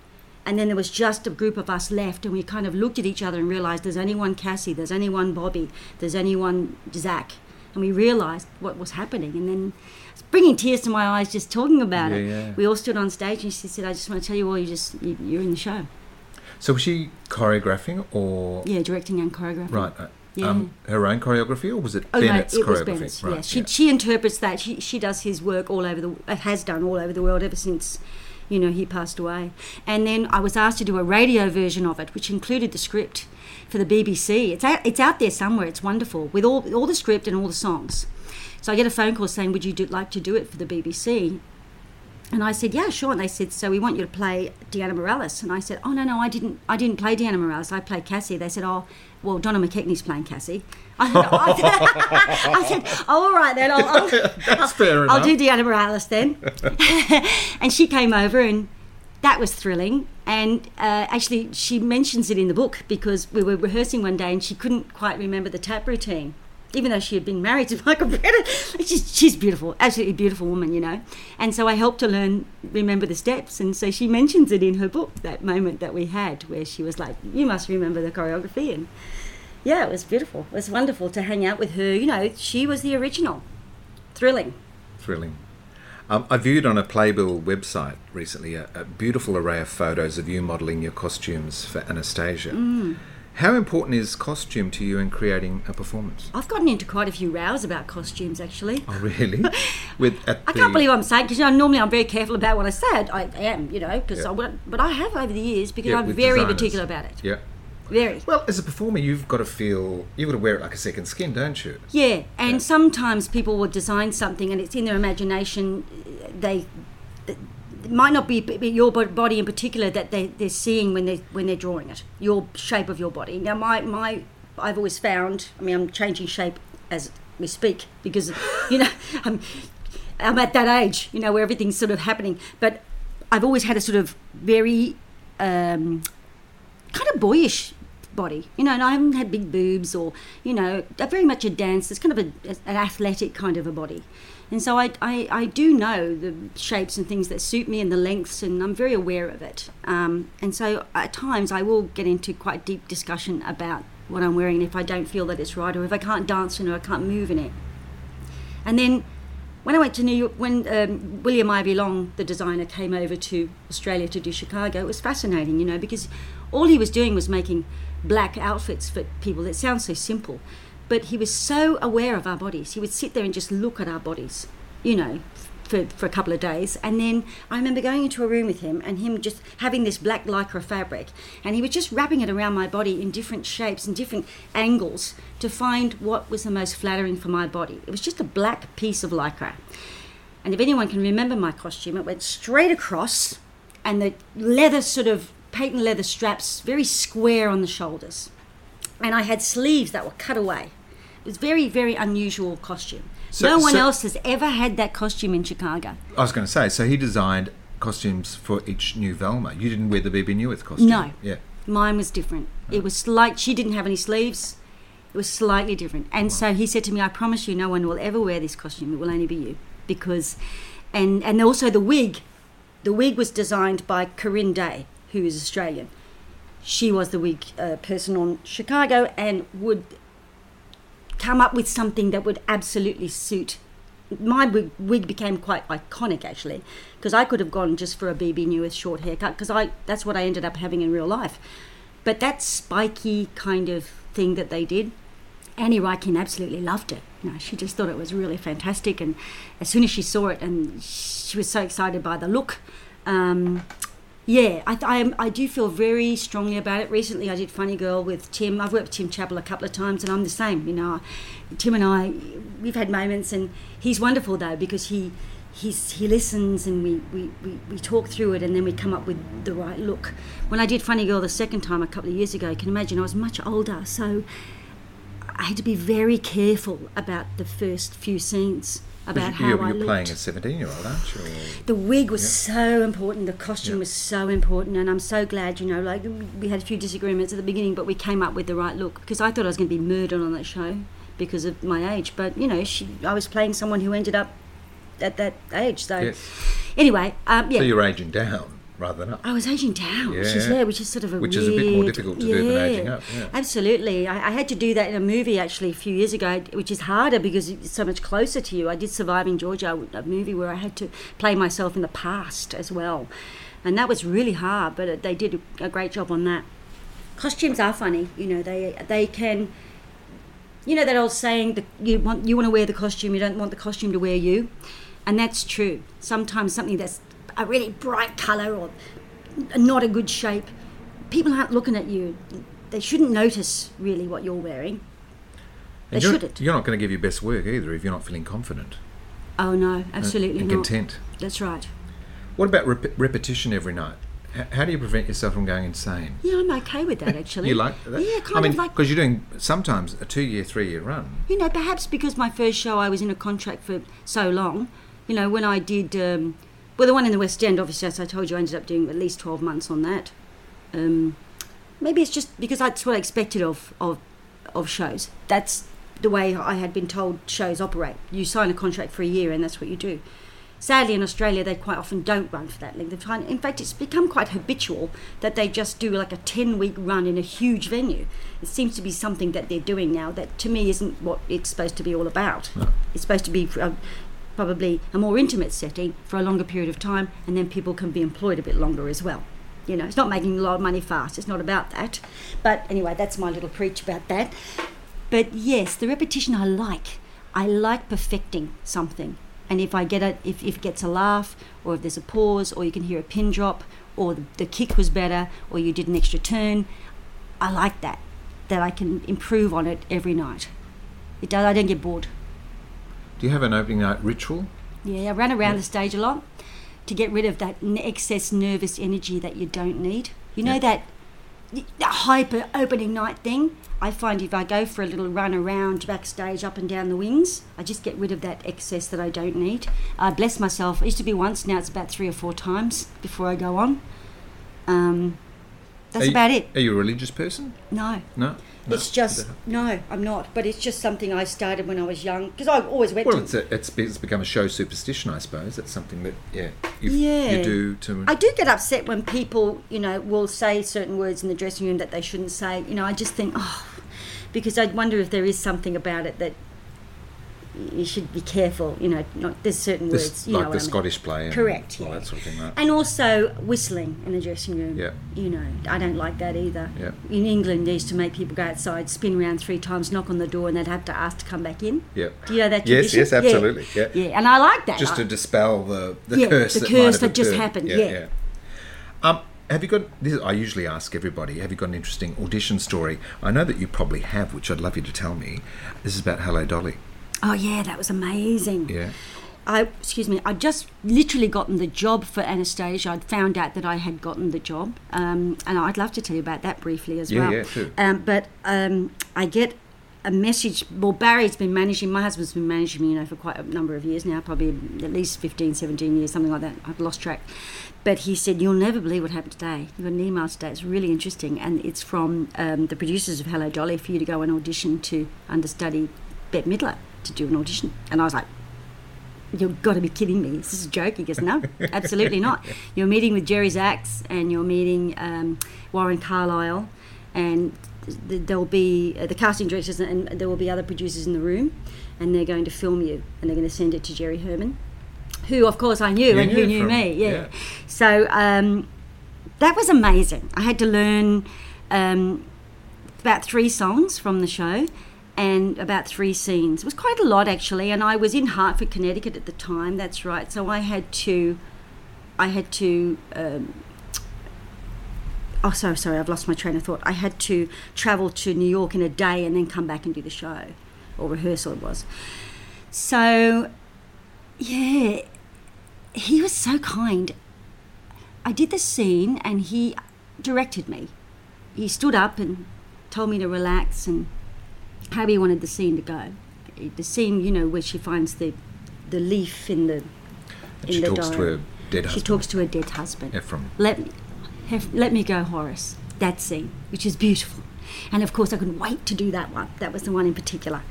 And then there was just a group of us left, and we kind of looked at each other and realized there's only one Cassie, there's only one Bobby, there's only one Zach. And we realized what was happening. And then it's bringing tears to my eyes just talking about it. Yeah, yeah. We all stood on stage, and she said, I just want to tell you all, you just, you, you're in the show. So was she choreographing or. Yeah, directing and choreographing. Right. Uh, Yeah. Um, her own choreography or was it Oh Bennett's no, it choreography? Bennett's. Right, yeah, she she interprets that. She she does his work all over the has done all over the world ever since, you know, he passed away. And then I was asked to do a radio version of it, which included the script for the BBC. It's out, it's out there somewhere. It's wonderful with all all the script and all the songs. So I get a phone call saying, "Would you do, like to do it for the BBC?" And I said, "Yeah, sure." And they said, "So we want you to play Diana Morales." And I said, "Oh no, no, I didn't. I didn't play Diana Morales. I played Cassie." They said, "Oh, well, Donna McKechnie's playing Cassie." I said, I, I said "Oh, all right then. I'll, I'll, That's fair I'll enough. do Diana Morales then." and she came over, and that was thrilling. And uh, actually, she mentions it in the book because we were rehearsing one day, and she couldn't quite remember the tap routine even though she had been married to Michael Bennett. She's, she's beautiful, absolutely beautiful woman, you know. And so I helped her learn, remember the steps. And so she mentions it in her book, that moment that we had where she was like, You must remember the choreography. And yeah, it was beautiful. It was wonderful to hang out with her. You know, she was the original. Thrilling. Thrilling. Um, I viewed on a Playbill website recently a, a beautiful array of photos of you modelling your costumes for Anastasia. Mm. How important is costume to you in creating a performance? I've gotten into quite a few rows about costumes actually. Oh, really? With at I can't believe I'm saying because you know, normally I'm very careful about what I said. I am, you know, because Yeah. I won't, but I have over the years because Yeah, I'm very designers. particular about it. Yeah. Very. Well, as a performer, you've got to feel you've got to wear it like a second skin, don't you? Yeah, and sometimes people will design something and it's in their imagination. They might not be your body in particular that they, they're seeing when they when they're drawing it. Your shape of your body. Now, my my I've always found. I mean, I'm changing shape as we speak because you know I'm I'm at that age, you know, where everything's sort of happening. But I've always had a sort of very um, kind of boyish body, you know, and I haven't had big boobs or, you know, very much a dancer. It's kind of a, an athletic kind of a body. And so I, I, I do know the shapes and things that suit me and the lengths, and I'm very aware of it. Um, and so at times I will get into quite deep discussion about what I'm wearing if I don't feel that it's right or if I can't dance in it or I can't move in it. And then when I went to New York, when um, William Ivey Long, the designer, came over to Australia to do Chicago, it was fascinating, you know, because all he was doing was making black outfits for people. It sounds so simple, but he was so aware of our bodies. He would sit there and just look at our bodies, you know, for, for a couple of days. And then I remember going into a room with him and him just having this black lycra fabric, and he was just wrapping it around my body in different shapes and different angles to find what was the most flattering for my body. It was just a black piece of lycra. And if anyone can remember my costume, it went straight across, and the leather sort of patent leather straps very square on the shoulders. And I had sleeves that were cut away. It was very, very unusual costume. So- no one so- else has ever had that costume in Chicago. I was going to say, so he designed costumes for each new Velma. You didn't wear the Bebe Neuwirth costume. No. Yeah. Mine was different. It was like she didn't have any sleeves. It was slightly different. And so he said to me, I promise you no one will ever wear this costume. It will only be you. Because and and also the wig. The wig was designed by Corinne Day, who is Australian. She was the wig uh, person on Chicago and would come up with something that would absolutely suit my wig, wig became quite iconic actually because I could have gone just for a Bebe Neuwirth short haircut because I that's what I ended up having in real life. But that spiky kind of thing that they did, Annie Reinking absolutely loved it. You know, she just thought it was really fantastic, and as soon as she saw it, and she was so excited by the look. Um, yeah, I, I, I do feel very strongly about it. Recently, I did Funny Girl with Tim. I've worked with Tim Chappell a couple of times, and I'm the same. You know, Tim and I, we've had moments, and he's wonderful though because he he's, he listens and we, we, we, we talk through it and then we come up with the right look. When I did Funny Girl the second time a couple of years ago, you can imagine I was much older, so I had to be very careful about the first few scenes about how you're, I you're looked. playing a 17 year old, aren't you? The wig was so important. The costume Yeah. was so important, and I'm so glad. You know, like we had a few disagreements at the beginning, but we came up with the right look because I thought I was going to be murdered on that show because of my age. But you know, she, I was playing someone who ended up at that age. So Yes. anyway, um, yeah, So you're aging down rather than up. I was aging down, which is Yeah. yeah, which is sort of a Which is a bit more difficult to do than aging up, yeah. Absolutely, I, I had to do that in a movie actually a few years ago, which is harder because it's so much closer to you. I did Surviving Georgia, a movie where I had to play myself in the past as well, and that was really hard. But it- they did a great job on that. Costumes are funny, you know. They they can. You know that old saying that you want you want to wear the costume, you don't want the costume to wear you, and that's true. Sometimes something that's a really bright color or not a good shape, people aren't looking at you. They shouldn't notice really what you're wearing. They And you're, shouldn't. You're not going to give your best work either if you're not feeling confident Oh no, absolutely and not. content. That's right. What about rep- repetition every night? How do you prevent yourself from going insane? Yeah, I'm okay with that actually. You like that? Yeah, kind I mean, of like because you're doing sometimes a two-year, three-year run. you know, perhaps because my first show I was in a contract for so long. You know, when I did, um, well, the one in the West End, obviously, as I told you, I ended up doing at least twelve months on that. Um, maybe it's just because that's what I expected of of of shows. That's the way I had been told shows operate. You sign a contract for a year, and that's what you do. Sadly, in Australia, they quite often don't run for that length of time. In fact, it's become quite habitual that they just do like a 10 week run in a huge venue. It seems to be something that they're doing now that to me isn't what it's supposed to be all about. It's supposed to be uh, probably a more intimate setting for a longer period of time, and then people can be employed a bit longer as well. You know, it's not making a lot of money fast. It's not about that. But anyway, that's my little preach about that. But yes, the repetition I like. I like perfecting something. And if I get it, if, if it gets a laugh, or if there's a pause, or you can hear a pin drop, or the, the kick was better, or you did an extra turn, I like that. That I can improve on it every night. It does. I don't get bored. Do you have an opening night ritual? Yeah, I run around the stage a lot to get rid of that excess nervous energy that you don't need. You know Yeah. that, that hyper opening night thing? I find if I go for a little run around backstage, up and down the wings, I just get rid of that excess that I don't need. I bless myself. It used to be once, now it's about three or four times before I go on. Um, that's you- about it. Are you a religious person? No. No. No? It's just no, I'm not. But it's just something I started when I was young because I always went Well, to. it's, a, it's, it's become a show superstition, I suppose. It's something that yeah, you Yeah. you do to. I do get upset when people, you know, will say certain words in the dressing room that they shouldn't say. You know, I just think, oh, because I wonder if there is something about it that you should be careful. You know, not there's certain this, words. You like know the I mean. Scottish play, Correct, yeah. that sort of thing. Right? And also whistling in the dressing room. Yeah. You know, I don't like that either. Yeah. In England, they used to make people go outside, spin around three times, knock on the door, and they'd have to ask to come back in. yeah. Do you know that tradition? yes, Yes. absolutely. Yeah. Yeah, and I like that. Just I- to dispel the, the Yeah, curse the that curse that just happened, yeah. Um, have you got? This, I usually ask everybody. Have you got an interesting audition story? I know that you probably have, which I'd love you to tell me. This is about Hello Dolly. Oh yeah, that was amazing. Yeah. I excuse me. I'd just literally gotten the job for Anastasia. I'd found out that I had gotten the job, um, and I'd love to tell you about that briefly as Yeah, well. yeah, sure. Um, but um, I get a message. Well, Barry's been managing. My husband's been managing me, you know, for quite a number of years now, probably at least 15, 17 years, something like that. I've lost track. But he said, "You'll never believe what happened today. You got an email today. It's really interesting, and it's from um, the producers of Hello Dolly for you to go and audition to understudy Bette Midler to do an audition." And I was like. You've got to be kidding me. This is a joke? He goes, No, absolutely not. You're meeting with Jerry Zaks and you're meeting um, Warren Carlyle, and th- there'll be uh, the casting directors and there will be other producers in the room, and they're going to film you and they're going to send it to Jerry Herman, who, of course, I knew You and who knew knew from- me. Yeah. yeah. So um, that was amazing. I had to learn um, about three songs from the show and about three scenes. It was quite a lot actually, and I was in Hartford, Connecticut at the time. That's right. So I had to, I had to. Um, oh, sorry, sorry. I've lost my train of thought. I had to travel to New York in a day and then come back and do the show, or rehearsal it was. So, yeah, he was so kind. I did the scene and he directed me. He stood up and told me to relax and how he wanted the scene to go. The scene, you know, where she finds the the leaf in the And in she the talks to diary. her dead She husband. talks to her dead husband. Ephraim. Let me, have, let me go, Horace. That scene, which is beautiful, and of course I couldn't wait to do that one. That was the one in particular,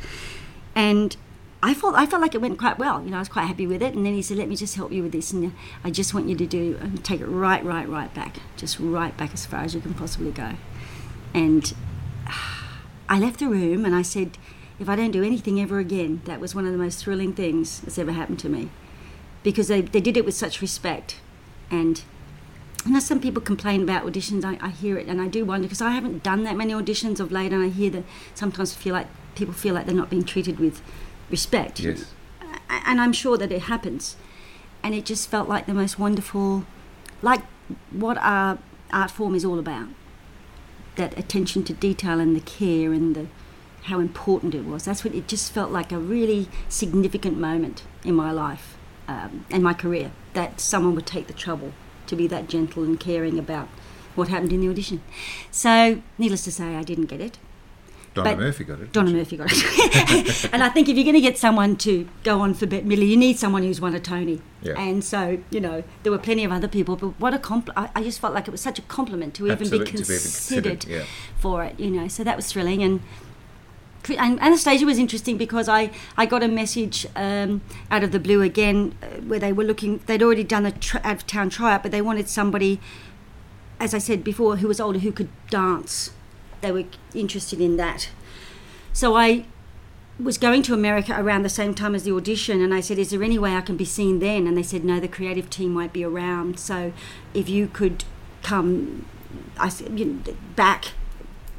and I felt I felt like it went quite well. You know, I was quite happy with it. And then he said, "Let me just help you with this, and uh, I just want you to do and take it right, right, right back, just right back as far as you can possibly go." And ah, I left the room and I said, if I don't do anything ever again, that was one of the most thrilling things that's ever happened to me. Because they, they did it with such respect. And I know some people complain about auditions, I, I hear it and I do wonder, because I haven't done that many auditions of late and I hear that sometimes feel like people feel like they're not being treated with respect. Yes. And I'm sure that it happens. And it just felt like the most wonderful, like what our art form is all about that attention to detail and the care and the how important it was. That's what it just felt like a really significant moment in my life um, and my career that someone would take the trouble to be that gentle and caring about what happened in the audition. So, needless to say, I didn't get it. Donna but- Murphy got it. Donna Murphy got it. and I think if you're going to get someone to go on for Bette Midler, you need someone who's won a Tony. Yeah. And so, you know, there were plenty of other people, but what a compl- I, I just felt like it was such a compliment to even be Absolutely, to be considered, considered, yeah. for it, you know. So that was thrilling. And and Anastasia was interesting because I, I got a message um, out of the blue again uh, where they were looking, they'd already done a tr- out of town tryout, but they wanted somebody, as I said before, who was older who could dance. They were interested in that. So I was going to America around the same time as the audition, and I said, "Is there any way I can be seen then?" And they said, "No, the creative team won't be around. So if you could come I said, you know, back.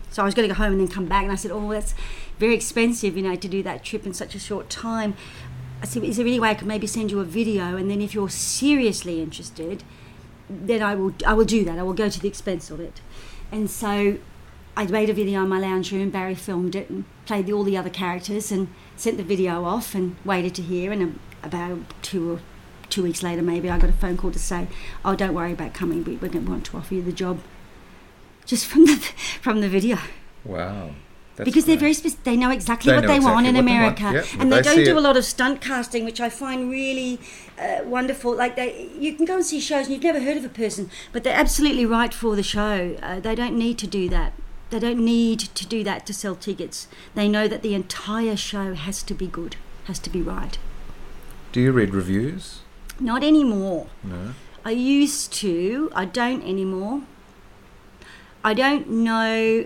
So I was going to go home and then come back, and I said, "Oh, that's very expensive, you know, to do that trip in such a short time." I said, "Is there any way I could maybe send you a video, and then if you're seriously interested, then I will I will do that. I will go to the expense of it." And so I made a video in my lounge room. Barry filmed it and played the, all the other characters and sent the video off and waited to hear. And about two or two weeks later, maybe I got a phone call to say, "Oh, don't worry about coming. We, we want to offer you the job." Just from the from the video, Wow. That's because they're very specific. They know exactly They what know they want in what they want, America, yep. and they, They don't do it. a lot of stunt casting, which I find really uh, wonderful. Like they, you can go and see shows and you've never heard of a person, but they're absolutely right for the show. Uh, they don't need to do that. They don't need to do that to sell tickets. They know that the entire show has to be good, has to be right. Do you read reviews? Not anymore. No. I used to. I don't anymore. I don't know.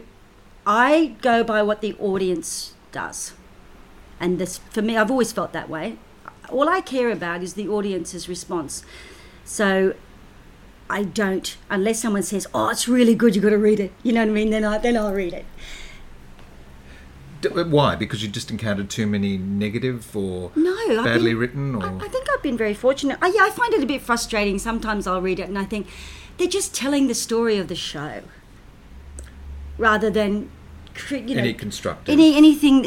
I go by what the audience does. And this, for me, I've always felt that way. All I care about is the audience's response. So I don't, unless someone says, "Oh, it's really good. You've got to read it." You know what I mean? Then I then I'll read it. D- uh, why? Because you just encountered too many negative or No, badly been- written, or I, I think I've been very fortunate. I, yeah, I find it a bit frustrating. Sometimes I'll read it and I think they're just telling the story of the show rather than you know any constructive. any anything.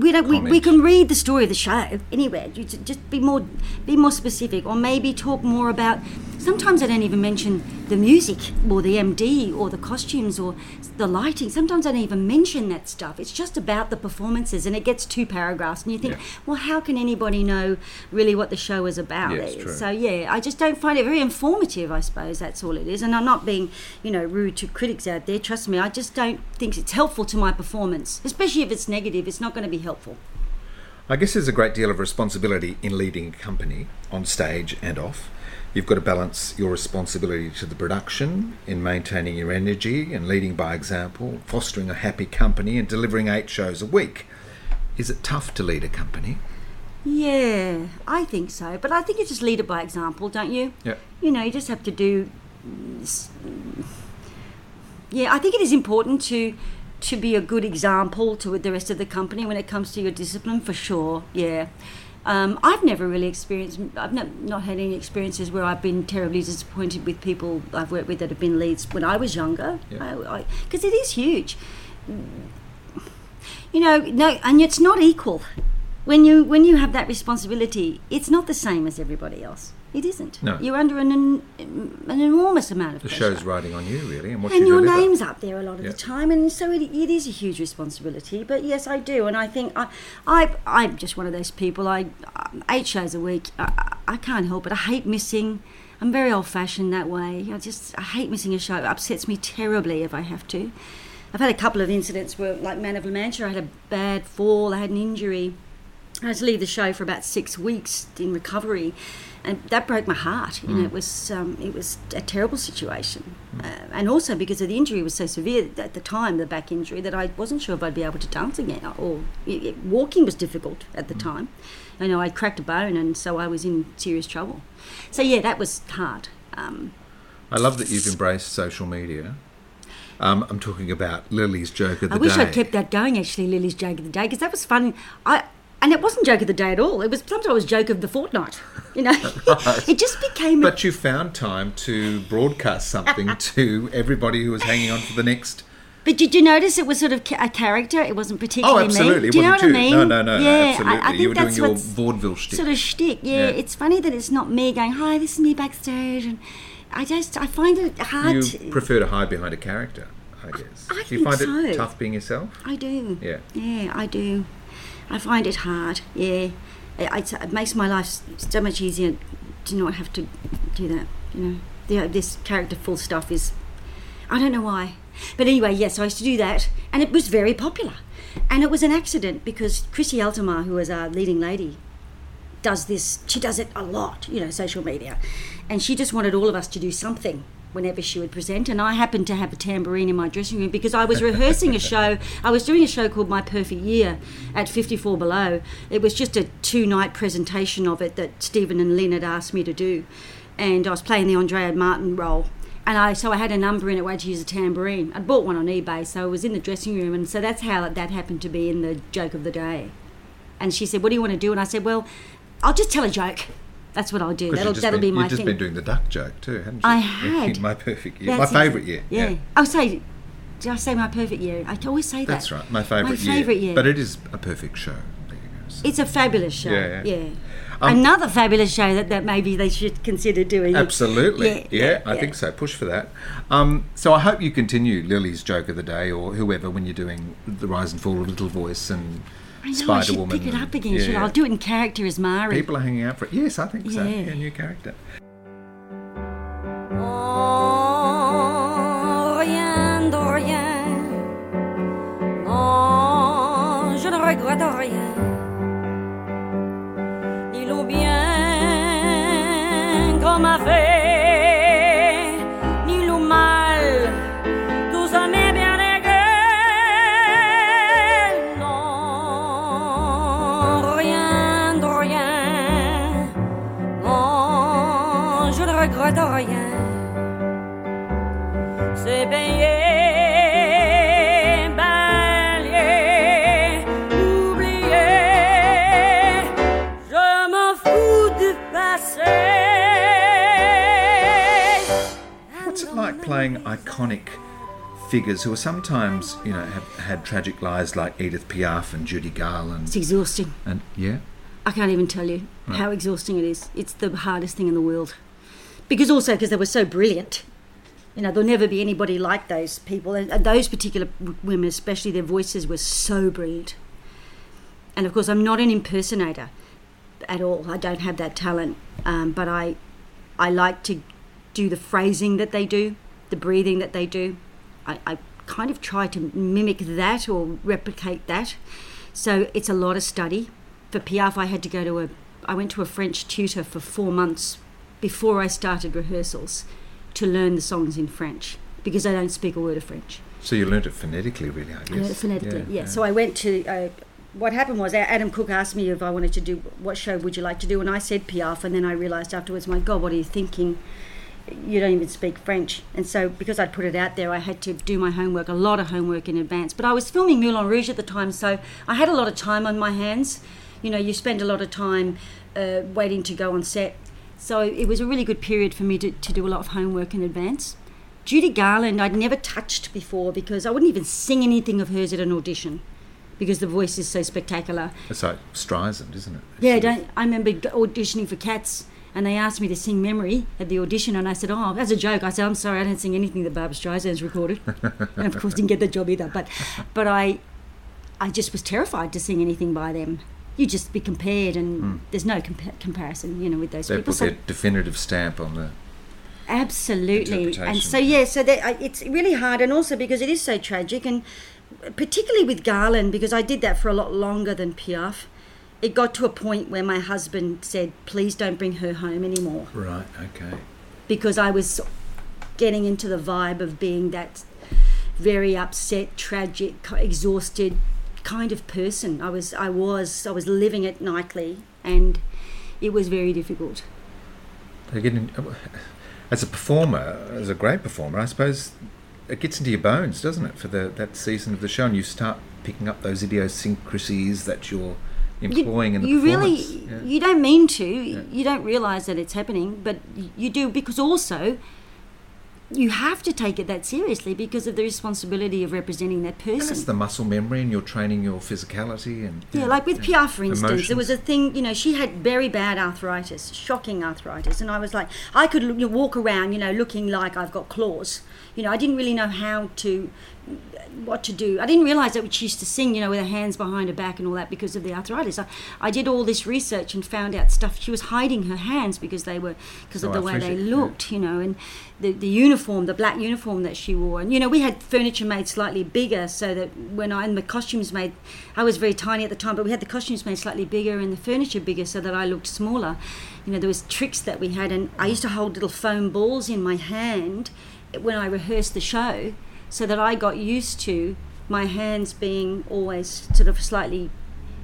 We don't. We, we can read the story of the show anywhere. You just be more be more specific, or maybe talk more about. Sometimes I don't even mention the music or the MD or the costumes or the lighting. Sometimes I don't even mention that stuff. It's just about the performances, and it gets two paragraphs, and you think, Yeah. well, how can anybody know really what the show is about? Yeah. So yeah, I just don't find it very informative. I suppose that's all it is. And I'm not being, you know, rude to critics out there. Trust me, I just don't think it's helpful to my performance, especially if it's negative. It's not going to be helpful. I guess there's a great deal of responsibility in leading a company on stage and off. You've got to balance your responsibility to the production in maintaining your energy and leading by example, fostering a happy company, and delivering eight shows a week. Is it tough to lead a company? Yeah, I think so. But I think you just lead it by example, don't you? Yeah. You know, you just have to do. Yeah, I think it is important to to be a good example to the rest of the company when it comes to your discipline, for sure. Yeah. Um, I've never really experienced. I've not, not had any experiences where I've been terribly disappointed with people I've worked with that have been leads when I was younger. Yeah. Because it is huge. You know, no, and it's not equal when you when you have that responsibility, it's not the same as everybody else. It isn't. No. You're under an an enormous amount of The pressure. show's riding on you, really, and what and you your deliver. name's up there a lot of Yeah. the time, and so it, it is a huge responsibility. But yes, I do, and I think I, I I'm just one of those people. I eight shows a week. I, I can't help it. I hate missing. I'm very old-fashioned that way. I just I hate missing a show. It upsets me terribly if I have to. I've had a couple of incidents where, like Man of La Mancha, I had a bad fall. I had an injury. I had to leave the show for about six weeks in recovery, and that broke my heart. You know, it was um, it was a terrible situation, uh, and also because of the injury was so severe at the time, the back injury, that I wasn't sure if I'd be able to dance again, or it, it- walking was difficult at the time. I know I'd cracked a bone, and so I was in serious trouble. So yeah, that was hard. Um, I love that you've embraced social media. Um, I'm talking about Lily's joke of the day. I wish day. I'd kept that going. Actually, Lily's joke of the day because that was fun. I and it wasn't joke of the day at all. It was sometimes it was joke of the fortnight. You know, it just became. a- But you found time to broadcast something to everybody who was hanging on for the next. But did you notice it was sort of a character? It wasn't particularly Oh, absolutely. me. Do you know what I mean? No, no, no. Yeah, absolutely. I, I think you were that's doing your vaudeville shtick. sort of shtick. Yeah, Yeah. it's funny that it's not me going, "Hi, this is me backstage," and I just I find it hard. you to, prefer to hide behind a character, I guess. I do you find it tough being yourself? I do. Yeah. Yeah, I do. I find it hard. Yeah, it, it makes my life so much easier to not have to do that. You know, the, this character full stuff is. I don't know why, but anyway, yes, I used to do that, and it was very popular. And it was an accident because Christy Altomare, who was our leading lady, does this. She does it a lot, you know, social media, and she just wanted all of us to do something whenever she would present. And I happened to have a tambourine in my dressing room because I was rehearsing a show. I was doing a show called My Perfect Year at 54 Below. It was just a two-night presentation of it that Stephen and Lynn had asked me to do, and I was playing the Andrea Martin role. and I so I had a number in it where to use a tambourine. I bought one on eBay, so I was in the dressing room, and so that's how that happened to be in the joke of the day. And she said, "What do you want to do?" And I said, "Well, I'll just tell a joke. That's what I'll do. That'll that'll been, be my favorite. You've just thing." been doing the duck joke too, haven't you? I had. my perfect year. That's my favourite year. Yeah. I'll say. Did I say my perfect year? I always say that. That's right. My favourite year. My favourite year. But it is a perfect show. There you go. So- It's a fabulous show. Yeah, yeah. Yeah. Um, Another fabulous show that, that maybe they should consider doing. Absolutely. Yeah, Yeah, yeah, I think so. Push for that. Um, so I hope you continue Lily's joke of the day or whoever when you're doing the rise and fall of Little Voice and I know I Spider should Woman. pick it up again. yeah, should I? I'll do it in character as Mari. People are hanging out for it. Yes, I think so. Yeah. Yeah, new character. Oh, rien de rien. Non, je ne regrette rien. Ni le bien qu'on m'a C'est payé, balayé, oublié. Je m'en fous du passé. What's it like playing iconic figures who are sometimes, you know, have had tragic lives like Edith Piaf and Judy Garland? It's exhausting. And yeah, I can't even tell you how exhausting it is. It's the hardest thing in the world. Because also because they were so brilliant. You know, there'll never be anybody like those people. And, those particular women, especially their voices, were so brilliant. And of course, I'm not an impersonator at all. I don't have that talent. Um, but I, I like to do the phrasing that they do, the breathing that they do. I, I kind of try to mimic that or replicate that. So it's a lot of study. For Piaf, I had to go to a, I went to a French tutor for four months before I started rehearsals to learn the songs in French because I don't speak a word of French. so you learned it phonetically, really, I I guess. learned it phonetically, yeah, So I went to. Uh, what happened was Adam Cook asked me if I wanted to do what show would you like to do, and I said Piaf, and then I realised afterwards, my God, what are you thinking? You don't even speak French, and so because I'd put it out there, I had to do my homework, a lot of homework in advance. But I was filming Moulin Rouge at the time, so I had a lot of time on my hands. You know, you spend a lot of time uh, waiting to go on set, so it was a really good period for me to, to do a lot of homework in advance. Judy Garland, I'd never touched before because I wouldn't even sing anything of hers at an audition because the voice is so spectacular. It's like Streisand, isn't it? Yeah, Sort don't, I remember auditioning for Cats and they asked me to sing Memory at the audition and I said, oh, as a joke, I said, I'm sorry, I don't sing anything that Barbra Streisand's recorded. and of course didn't get the job either. But, but I, I just was terrified to sing anything by them. You just be compared and hmm. there's no compa- comparison, you know, with those They people. They put So their definitive stamp on the. Absolutely, and so yeah, so that, I- it's really hard, and also because it is so tragic, and particularly with Garland, because I did that for a lot longer than Piaf. It got to a point where my husband said, "Please don't bring her home anymore," Right. Okay. because I was getting into the vibe of being that very upset, tragic, exhausted kind of person. I was, I was, I was living it nightly, and it was very difficult. They get in, uh, as a performer, as a great performer, I suppose it gets into your bones, doesn't it, for the that season of the show, and you start picking up those idiosyncrasies that you're employing in the you really Yeah. you don't mean to you don't realize that it's happening but you do because also you have to take it that seriously because of the responsibility of representing that And person. it's the muscle memory, and you're training your physicality, and yeah, like with Piaf, for instance, there was a thing, you know, she had very bad arthritis, shocking arthritis, and I was like, I could you know, walk around, you know, looking like I've got claws. You know, I didn't really know how to, what to do. I didn't realise that she used to sing, you know, with her hands behind her back and all that because of the arthritis. I, I did all this research and found out stuff. She was hiding her hands because they were, because of oh, So the way they arthritic, yeah. looked, you know, and the, the uniform, the black uniform that she wore. And, you know, we had furniture made slightly bigger so that when I, and the costumes made, I was very tiny at the time, but we had the costumes made slightly bigger and the furniture bigger so that I looked smaller. You know, there was tricks that we had and I used to hold little foam balls in my hand when I rehearsed the show so that I got used to my hands being always sort of slightly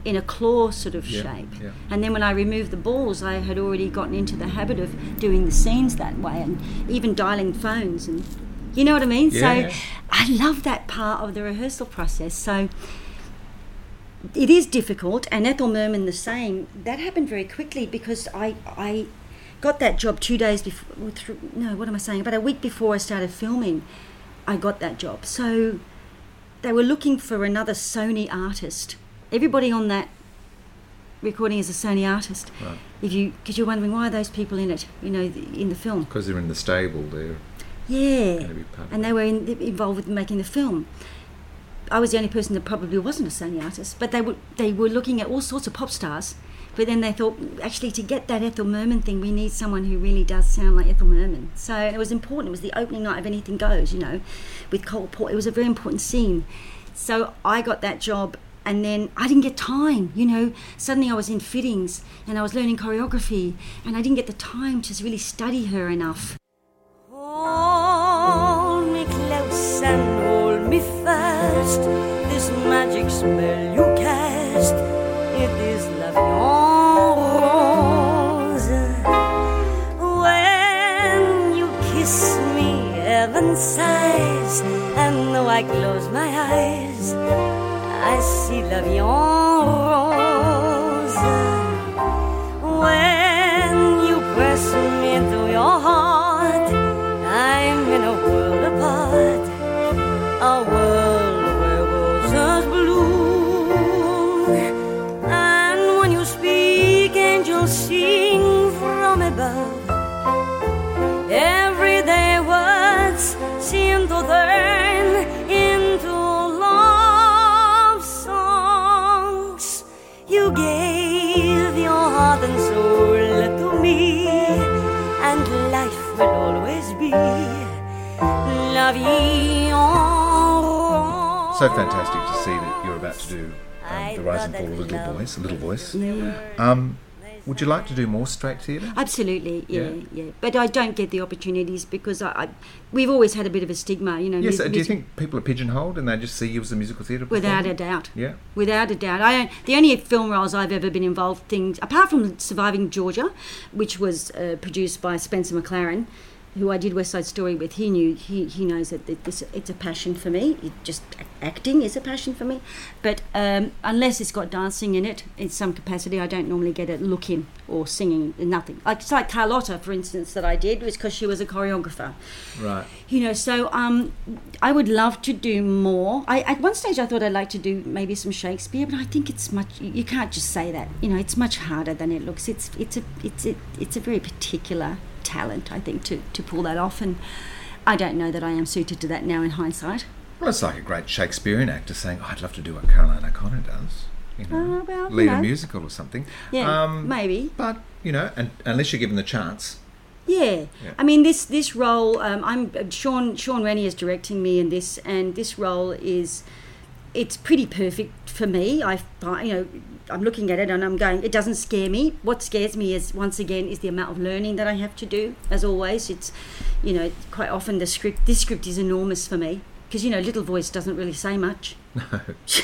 in a claw sort of Yeah, shape. yeah. And then when I removed the balls, I had already gotten into the habit of doing the scenes that way and even dialing phones and you know what I mean? Yeah, so. I love that part of the rehearsal process. So it is difficult, and Ethel Merman the same. That happened very quickly because I I got that job two days before. through- No, what am I saying? About a week before I started filming, I got that job. So they were looking for another Sony artist. Everybody on that recording is a Sony artist. Right. If you, because you're wondering why are those people in it? You know, in the film. Because they're in the stable, they're Yeah, going to be part of and they were in, involved with making the film. I was the only person that probably wasn't a Sony artist, but they were they were looking at all sorts of pop stars. But then they thought, actually, to get that Ethel Merman thing, we need someone who really does sound like Ethel Merman. So it was important. It was the opening night of Anything Goes, you know, with Cole Port. It was a very important scene. So I got that job, and then I didn't get time. You know, suddenly I was in fittings and I was learning choreography, and I didn't get the time to really study her enough. Hold me close and hold me fast. This magic spell you cast, it is When you kiss me, heaven sighs, and though I close my eyes, I see la vie rose. So fantastic to see that you're about to do um, the Rise and Fall of Little Voice, Little Voice. Um, would you like to do more straight theatre? Absolutely, yeah, Yeah. yeah, But I don't get the opportunities because I, I we've always had a bit of a stigma, you know. Yes. mus- do you think people are pigeonholed and they just see you as a musical theatre Without a doubt. Yeah. Without a doubt. I don't, the only film roles I've ever been involved things apart from Surviving Georgia, which was uh, produced by Spencer McLaren, who I did West Side Story with. He knew he, he knows that this it's a passion for me. It just acting is a passion for me. But um, unless it's got dancing in it in some capacity, I don't normally get it looking or singing. Nothing. Like it's like Carlotta, for instance, that I did was because she was a choreographer Right. you know so um i would love to do more i at one stage i thought i'd like to do maybe some shakespeare but i think it's much you can't just say that you know it's much harder than it looks it's it's a it's a it's a very particular talent i think to to pull that off and i don't know that i am suited to that now in hindsight Well, it's like a great Shakespearean actor saying, oh, "I'd love to do what Caroline O'Connor does." You know, Oh, well, you lead a musical or something. yeah Um, maybe But you know, and unless you're given the chance, Yeah. Yeah. I mean this this role. Um, I'm uh, Sean Sean Rennie is directing me in this, and this role is it's pretty perfect for me. I find you know I'm looking at it and I'm going. It doesn't scare me. What scares me is once again is the amount of learning that I have to do. As always, it's you know quite often the script. This script is enormous for me because you know little voice doesn't really say much.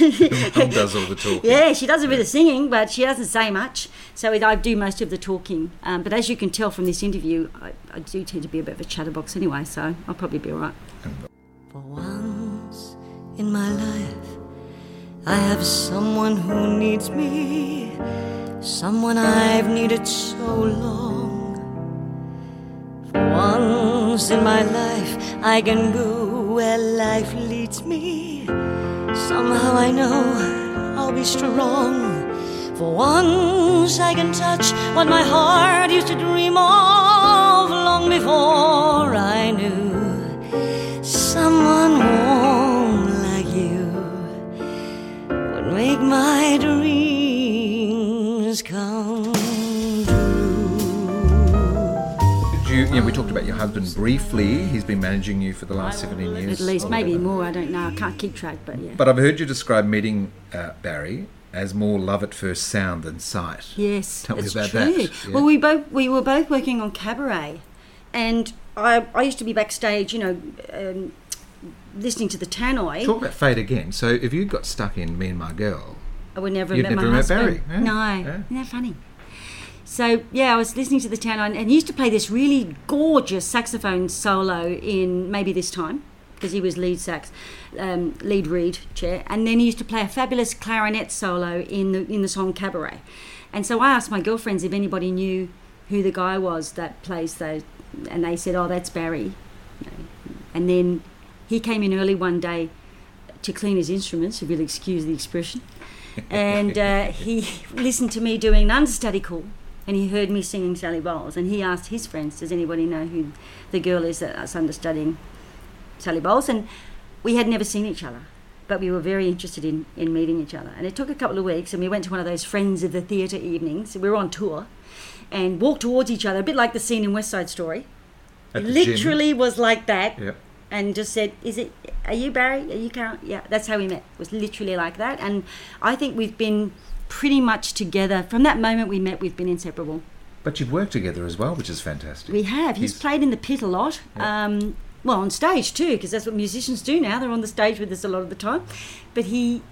No, mum does all the talking. Yeah, she does a bit of singing, but she doesn't say much. So it, I do most of the talking. Um, but as you can tell from this interview, I, I do tend to be a bit of a chatterbox anyway, so I'll probably be all right. For once in my life, I have someone who needs me, someone I've needed so long. For once in my life, I can go where life leads me. Somehow I know I'll be strong. For once I can touch what my heart used to dream of long before I knew someone warm make my dreams come true. Did you, yeah, we talked about your husband briefly. He's been managing you for the last 17 years. At least, maybe more. I don't know. I can't keep track, but yeah. But I've heard you describe meeting uh, Barry as more love at first sound than sight. Yes, Tell me it's about true. that, yeah. Well, we both we were both working on cabaret, and I I used to be backstage, you know, um, listening to the tannoy. Talk about fate again. So if you got stuck in Me and My Girl, I would never have met never my met husband. Barry, yeah, No, yeah. isn't that funny? So yeah, I was listening to the town and he used to play this really gorgeous saxophone solo in maybe this time because he was lead sax, um, lead reed chair, and then he used to play a fabulous clarinet solo in the in the song Cabaret. And so I asked my girlfriends if anybody knew who the guy was that plays those, and they said, "Oh, that's Barry." And then he came in early one day to clean his instruments, if you'll excuse the expression. And uh, he listened to me doing an understudy call, and he heard me singing Sally Bowles. And he asked his friends, "Does anybody know who the girl is that's understudying Sally Bowles?" And we had never seen each other, but we were very interested in, in meeting each other. And it took a couple of weeks, and we went to one of those Friends of the Theatre evenings. We were on tour, and walked towards each other, a bit like the scene in West Side Story. At the gym. Literally was like that Yep. And just said, "Is it? Are you Barry? Are you Karen?" Yeah, that's how we met. It was literally like that, and I think we've been pretty much together from that moment we met. We've been inseparable. But you've worked together as well, which is fantastic. We have. He's, He's- played in the pit a lot. Um, well, on stage too, because that's what musicians do now. They're on the stage with us a lot of the time. But he,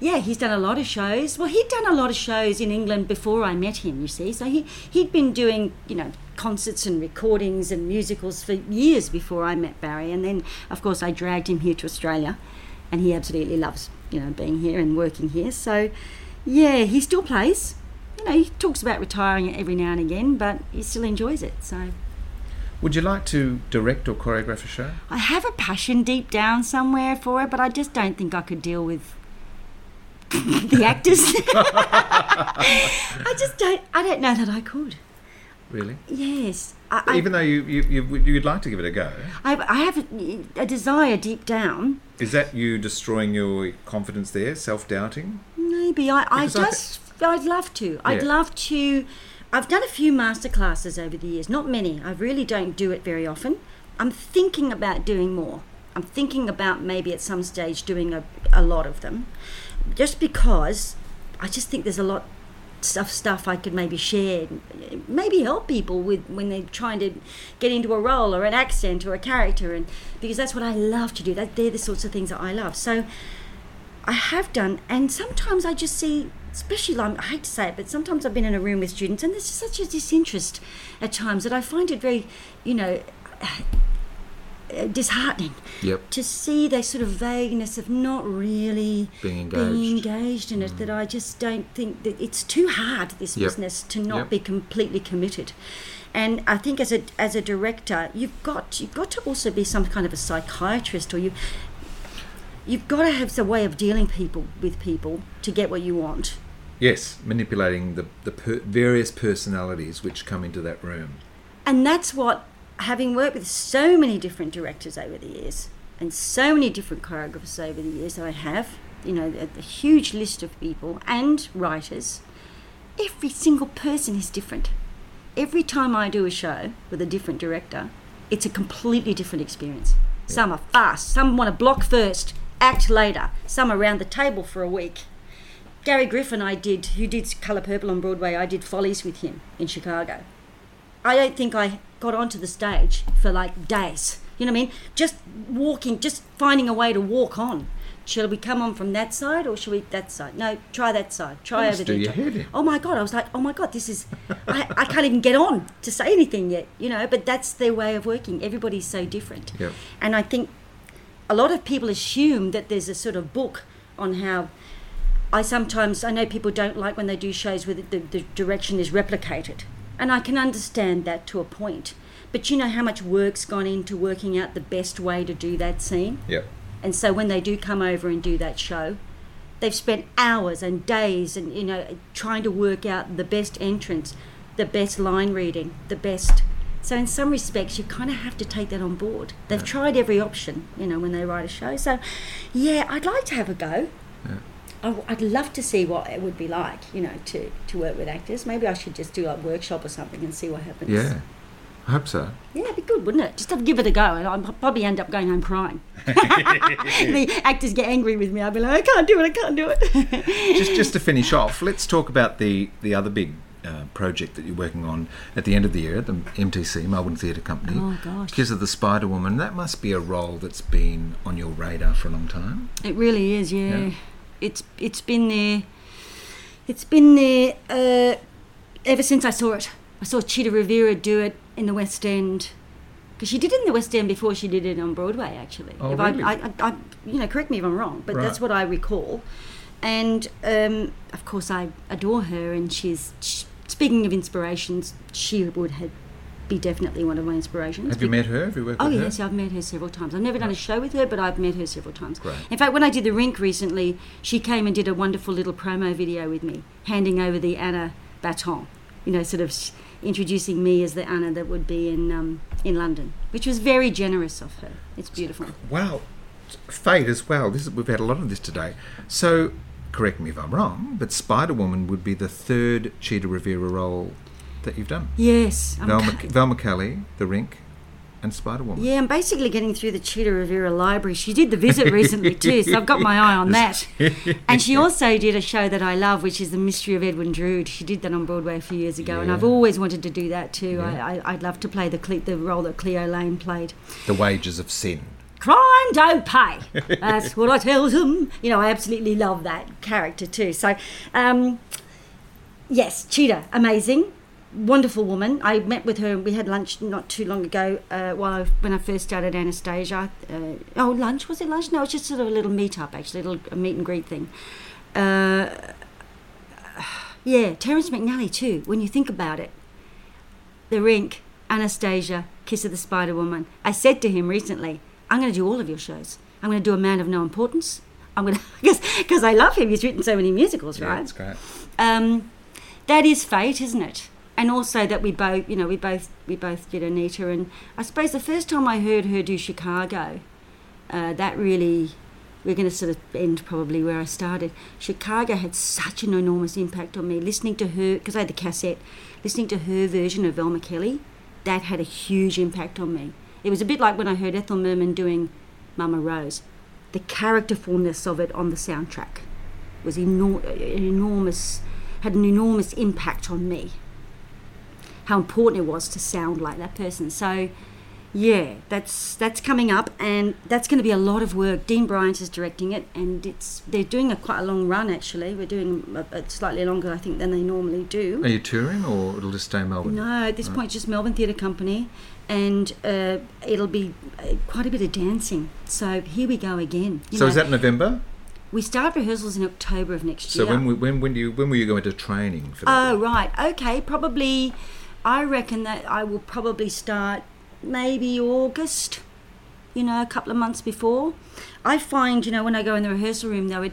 yeah, he's done a lot of shows. Well, he'd done a lot of shows in England before I met him. You see, so he he'd been doing you know concerts and recordings and musicals for years before I met Barry. And then, of course, I dragged him here to Australia, and he absolutely loves you know being here and working here. So, yeah, he still plays. You know, he talks about retiring every now and again, but he still enjoys it. So. Would you like to direct or choreograph a show? I have a passion deep down somewhere for it, but I just don't think I could deal with the actors. I just don't. I don't know that I could. Really? Yes, I, I, Even though you, you, you, you'd like to give it a go, I, I have a, a desire deep down. is that you destroying your confidence there, self doubting? Maybe I, I Because I just. I'd love to. I'd love to. I've done a few master classes over the years, not many. I really don't do it very often. I'm thinking about doing more. I'm thinking about maybe at some stage doing a, a lot of them, just because I just think there's a lot stuff stuff I could maybe share, maybe help people with when they're trying to get into a role or an accent or a character, and because that's what I love to do. That they're the sorts of things that I love. So I have done, and sometimes I just see, especially like, I hate to say it, but sometimes I've been in a room with students, and there's such a disinterest at times that I find it very, you know, Uh, disheartening Yep. to see that sort of vagueness of not really Being being engaged. engaged in it. Mm. That I just don't think that it's too hard this Yep. business to not Yep. be completely committed. And I think as a as a director, you've got you've got to also be some kind of a psychiatrist, or you you've got to have some way of dealing people with people to get what you want. Yes, manipulating the, the per- various personalities which come into that room. And that's what, having worked with so many different directors over the years and so many different choreographers over the years that I have, you know, a, a huge list of people and writers, every single person is different. Every time I do a show with a different director, it's a completely different experience. Some are fast, some want to block first, act later, some are around the table for a week. Gary Griffin, I did, who did Colour Purple on Broadway, I did Follies with him in Chicago. I don't think I got onto the stage for like days. You know what I mean? Just walking, just finding a way to walk on. Shall we come on from that side or shall we that side? No, try that side. Try over there. try- Oh my god! I was like, oh my god, this is. I, I can't even get on to say anything yet. You know, but that's their way of working. Everybody's so different. Yep. And I think a lot of people assume that there's a sort of book on how I sometimes I know people don't like when they do shows where the, the, the direction is replicated, and I can understand that to a point. But you know how much work's gone into working out the best way to do that scene, Yep. and so when they do come over and do that show, they've spent hours and days and you know trying to work out the best entrance, the best line reading, the best. So in some respects, you kind of have to take that on board. They've tried every option, you know, when they write a show. So, yeah, I'd like to have a go. I- I'd love to see what it would be like, you know, to, to work with actors. Maybe I should just do like workshop or something and see what happens. Yeah. I hope so. Yeah, it'd be good, wouldn't it? Just have give it a go, and I'd probably end up going home crying. the actors get angry with me. I'd be like, I can't do it. I can't do it. just just to finish off, let's talk about the the other big uh, project that you're working on at the end of the year, the MTC Melbourne Theatre Company. Oh, gosh. Kiss of the Spider Woman. That must be a role that's been on your radar for a long time. it really is. Yeah. Yeah. It's it's been there. It's been there uh, ever since I saw it. I saw Chita Rivera do it in the West End. Because she did it in the West End before she did it on Broadway, actually. Oh, if really? I, I, I, you know, correct me if I'm wrong, but that's what I recall. And um, of course, I adore her, and she's. sh speaking of inspirations, she would have, be definitely one of my inspirations. Have you met her? Have you worked Oh with yes, her? I've met her several times. I've never done a show with her, but I've met her several times. Great. In fact, when I did the Rink recently, she came and did a wonderful little promo video with me, handing over the Anna baton. You know, sort of introducing me as the Anna that would be in um, in London, which was very generous of her. It's beautiful. Wow, fate as well. This is, we've had a lot of this today. So, correct me if I'm wrong, but Spider Woman would be the third Chita Rivera role that you've done. Yes, Val, Mc, Velma Kelly, The Rink, and Spider Woman. Yeah, I'm basically getting through the Chita Rivera library. She did the visit recently too, so I've got my eye on that. And she also did a show that I love, which is The Mystery of Edwin Drood. She did that on Broadway a few years ago, and I've always wanted to do that too. Yeah. I, I'd love to play the Cle- the role that Cleo Laine played. The Wages of Sin. Crime don't pay. That's what I tell them. You know, I absolutely love that character too. So, um, yes, Chita, amazing, wonderful woman. I met with her. We had lunch not too long ago. Uh, while I, when I first started Anastasia. Uh, oh, lunch was it lunch? No, it was just sort of a little meet up, actually, a little a meet and greet thing. Uh, yeah, Terence McNally too. When you think about it, The Rink, Anastasia, Kiss of the Spider Woman. I said to him recently, I'm going to do all of your shows. I'm going to do A Man of No Importance. I'm going to, because I love him. He's written so many musicals, Yeah, right? that's great. um, that is fate, isn't it? And also that we both, you know, we both we both did Anita, and I suppose the first time I heard her do Chicago, uh, that really we're going to sort of end probably where I started. Chicago had such an enormous impact on me. Listening to her, because I had the cassette, listening to her version of Velma Kelly, that had a huge impact on me. It was a bit like when I heard Ethel Merman doing Mama Rose. The characterfulness of it on the soundtrack was enor- enormous, had an enormous impact on me. How important it was to sound like that person. So, yeah, that's that's coming up, and that's going to be a lot of work. Dean Bryant is directing it, and it's they're doing a quite a long run actually. We're doing a, a slightly longer, I think, than they normally do. Are you touring or it'll just stay in Melbourne? No, at this point, just Melbourne Theatre Company, and uh, it'll be uh, quite a bit of dancing. So here we go again. you So know. is that November? we start rehearsals in October of next year. So when, we, when when do you when will you go into training for that? Oh, right. Okay. Probably, I reckon that I will probably start maybe August, you know, a couple of months before. I find, you know, when I go in the rehearsal room, though, it,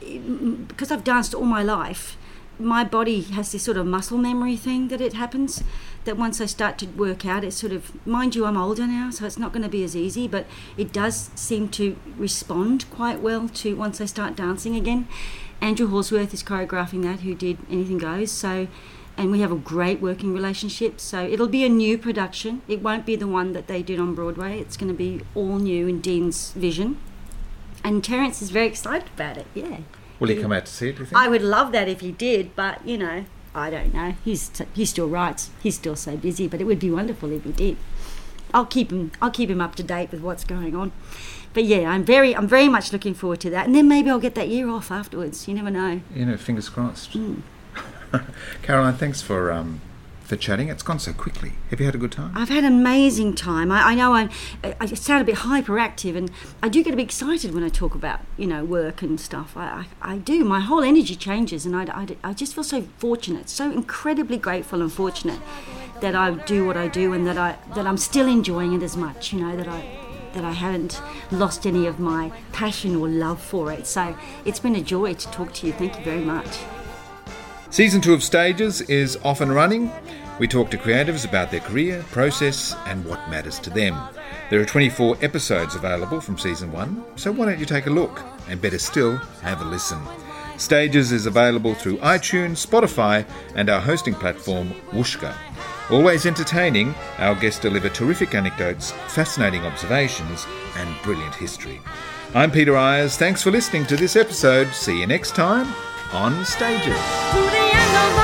it because I've danced all my life, my body has this sort of muscle memory thing that it happens. That once I start to work out, it's sort of, mind you, I'm older now, so it's not going to be as easy, but it does seem to respond quite well to once I start dancing again. Andrew Hallsworth is choreographing that, who did Anything Goes. So, and we have a great working relationship. So it'll be a new production. It won't be the one that they did on Broadway. It's going to be all new in Dean's vision. And Terence is very excited about it. Yeah. Will he come out to see it? Do you think? I would love that if he did, but you know, I don't know. He's he still writes. He's still so busy, but it would be wonderful if he did. I'll keep him. I'll keep him up to date with what's going on. But yeah, I'm very, I'm very much looking forward to that. And then maybe I'll get that year off afterwards. You never know. you know, fingers crossed. Hmm. Caroline, thanks for um, for chatting. It's gone so quickly. Have you had a good time? I've had an amazing time. I, I know I'm, I, I sound a bit hyperactive, and I do get a bit excited when I talk about you know work and stuff. I, I, I do. My whole energy changes, and I, I, I just feel so fortunate, so incredibly grateful and fortunate that I do what I do, and that I that I'm still enjoying it as much. You know that I that I haven't lost any of my passion or love for it. So it's been a joy to talk to you. Thank you very much. Season two of Stages is off and running. We talk to creatives about their career, process, and what matters to them. There are 24 episodes available from season one, so why don't you take a look? And better still, have a listen. Stages is available through iTunes, Spotify, and our hosting platform, Whooshkaa. Always entertaining, our guests deliver terrific anecdotes, fascinating observations, and brilliant history. I'm Peter Eyers. Thanks for listening to this episode. See you next time on Stages.